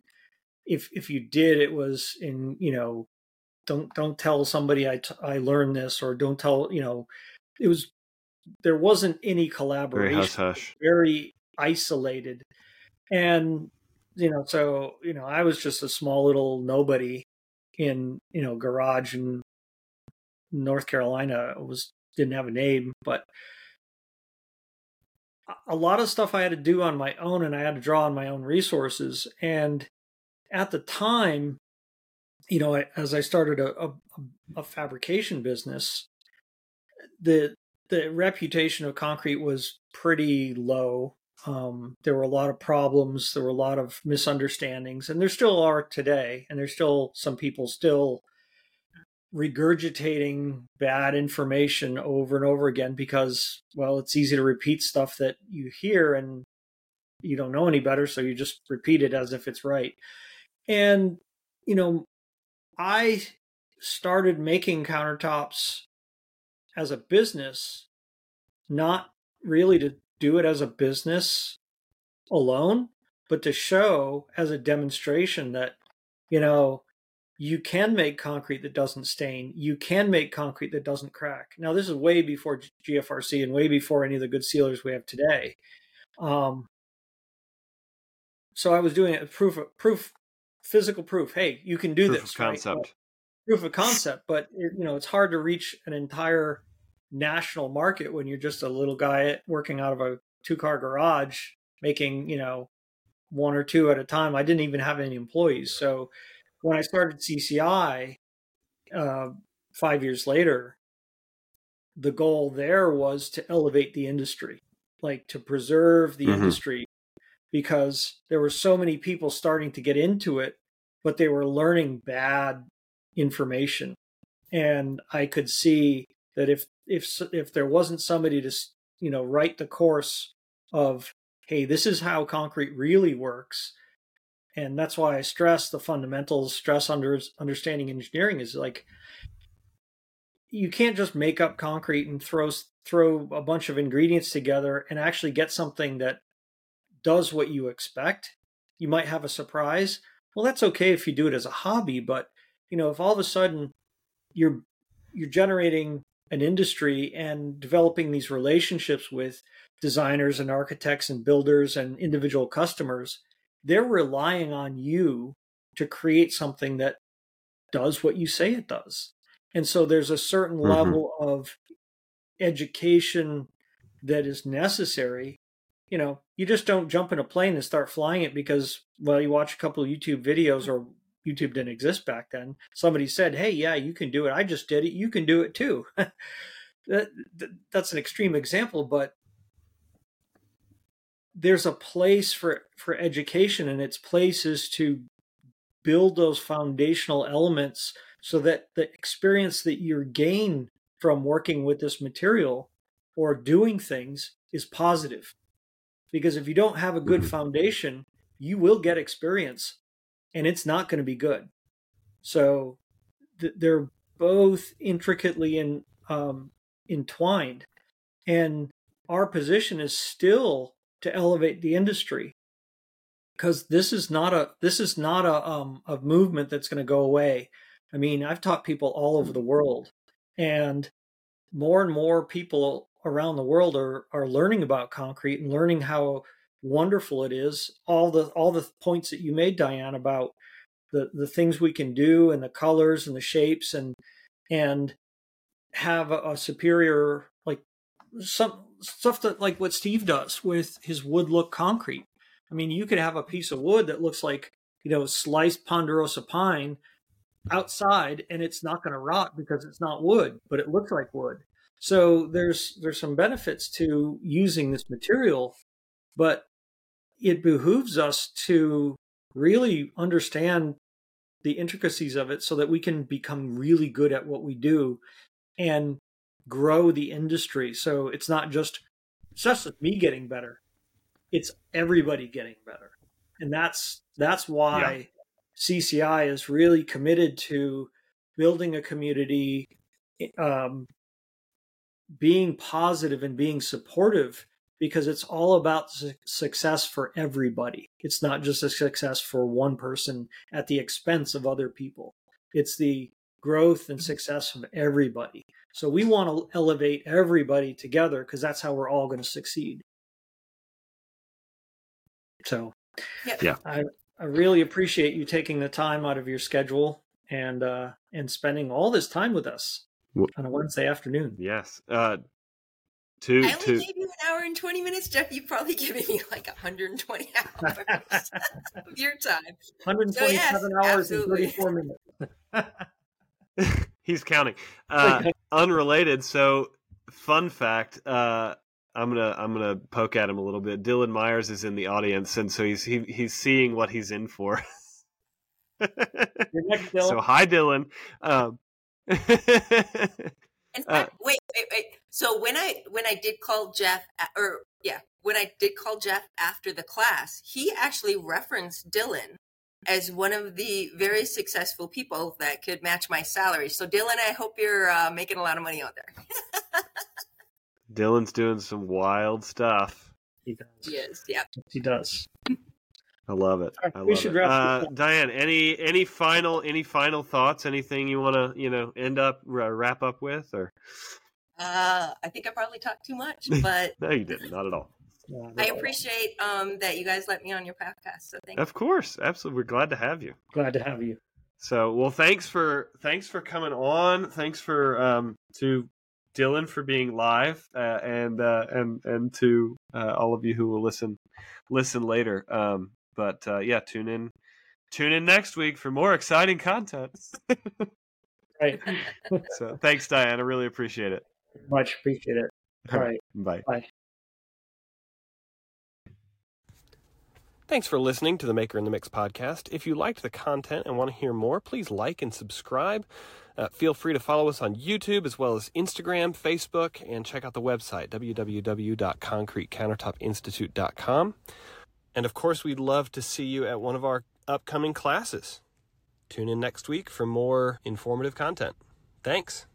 if if you did it was in you know don't don't tell somebody I, t- I learned this or don't tell you know it was there wasn't any very collaboration. Hush hush. very isolated. And you know so you know i was just a small little nobody in you know garage in north carolina. It was didn't have a name but a- lot of stuff i had to do on my own and i had to draw on my own resources. And at the time you know as i started a, a, a fabrication business the the reputation of concrete was pretty low. Um, there were a lot of problems there were a lot of misunderstandings and there still are today and there's still some people still regurgitating bad information over and over again because well it's easy to repeat stuff that you hear and you don't know any better so you just repeat it as if it's right. And you know i started making countertops as a business, not really to do it as a business alone, but to show as a demonstration that, you know, you can make concrete that doesn't stain. You can make concrete that doesn't crack. Now, this is way before GFRC and way before any of the good sealers we have today. Um, so I was doing a proof of proof, physical proof. Hey, you can do this. Proof this. of right? concept. proof of concept, but it, you know it's hard to reach an entire national market when you're just a little guy working out of a two car garage making you know one or two at a time. I didn't even have any employees, so when I started CCI uh, five years later, the goal there was to elevate the industry, like to preserve the Mhm. industry, because there were so many people starting to get into it, but they were learning bad information, and I could see that if if if there wasn't somebody to you know write the course of hey this is how concrete really works and that's why I stress the fundamentals, stress under understanding engineering is like you can't just make up concrete and throw throw a bunch of ingredients together and actually get something that does what you expect. You might have a surprise. Well, that's okay if you do it as a hobby, but you know, if all of a sudden you're you're generating an industry and developing these relationships with designers and architects and builders and individual customers, they're relying on you to create something that does what you say it does. And so there's a certain Mhm. level of education that is necessary. You know, you just don't jump in a plane and start flying it because, well, you watch a couple of YouTube videos or YouTube didn't exist back then. Somebody said, "Hey, yeah, you can do it. I just did it. You can do it too." <laughs> that, that- that's an extreme example, but there's a place for for education, and its place is to build those foundational elements so that the experience that you gain from working with this material or doing things is positive. Because if you don't have a good Mhm. foundation, you will get experience and it's not going to be good. So th- they're both intricately in, um, entwined. And our position is still to elevate the industry because this is not a this is not a um, a movement that's going to go away. I mean, I've taught people all over the world, and more and more people around the world are are learning about concrete and learning how wonderful it is. All the all the points that you made, Dian, about the the things we can do and the colors and the shapes and and have a, a superior like some stuff that like what Steve does with his wood look concrete. I mean, you could have a piece of wood that looks like you know sliced ponderosa pine outside, and it's not going to rot because it's not wood, but it looks like wood. So there's there's some benefits to using this material, but it behooves us to really understand the intricacies of it so that we can become really good at what we do and grow the industry. So it's not just it's not just me getting better. It's everybody getting better. And that's that's why CCI is really committed to building a community um, being positive and being supportive because it's all about su- success for everybody. It's not just a success for one person at the expense of other people. It's the growth and success of everybody. So we want to elevate everybody together because that's how we're all going to succeed. So Yeah. Yeah. I I really appreciate you taking the time out of your schedule and uh and spending all this time with us Well- on a Wednesday afternoon. Yes. Uh, to I only to gave you an hour and 20 minutes, Jeff. You've probably <laughs> given me like 120 <laughs> hours of your time. 127 yes, hours absolutely. and 34 minutes. <laughs> he's counting. <laughs> Uh, unrelated. So, fun fact. Uh, I'm gonna I'm gonna poke at him a little bit. Dylan Myers is in the audience, and so he's he, he's seeing what he's in for. <laughs> Next Dylan. so hi, Dylan. Um, <laughs> In Uh, wait, wait, wait. So when I when I did call Jeff, or yeah, when I did call Jeff after the class, he actually referenced Dylan as one of the very successful people that could match my salary. So, Dylan, I hope you're uh, making a lot of money out there. <laughs> Dylan's doing some wild stuff. He does. yes, yeah. He does. I love it. right, I we should it. wrap Uh, up. Dian, any any final any final thoughts? Anything you want to you know end up uh, wrap up with? Or Uh, I think I probably talked too much, <laughs> but no, you didn't. Not at all. Yeah, I appreciate um, that you guys let me on your podcast. So thank you. Of course, absolutely. We're glad to have you. glad to have you. So, well, thanks for thanks for coming on. Thanks for um to Dylan for being live, uh, and uh, and and to uh, all of you who will listen listen later. Um, but uh, yeah, tune in tune in next week for more exciting content. Right. <laughs> so, thanks, Dian. I really appreciate it. Much appreciate it. <laughs> All right. Bye. Bye. Thanks for listening to the Maker and the Mix podcast. If you liked the content and want to hear more, please like and subscribe. Uh, feel free to follow us on YouTube as well as Instagram, Facebook, and check out the website www.concretecountertopinstitute.com. And of course, we'd love to see you at one of our upcoming classes. Tune in next week for more informative content. Thanks.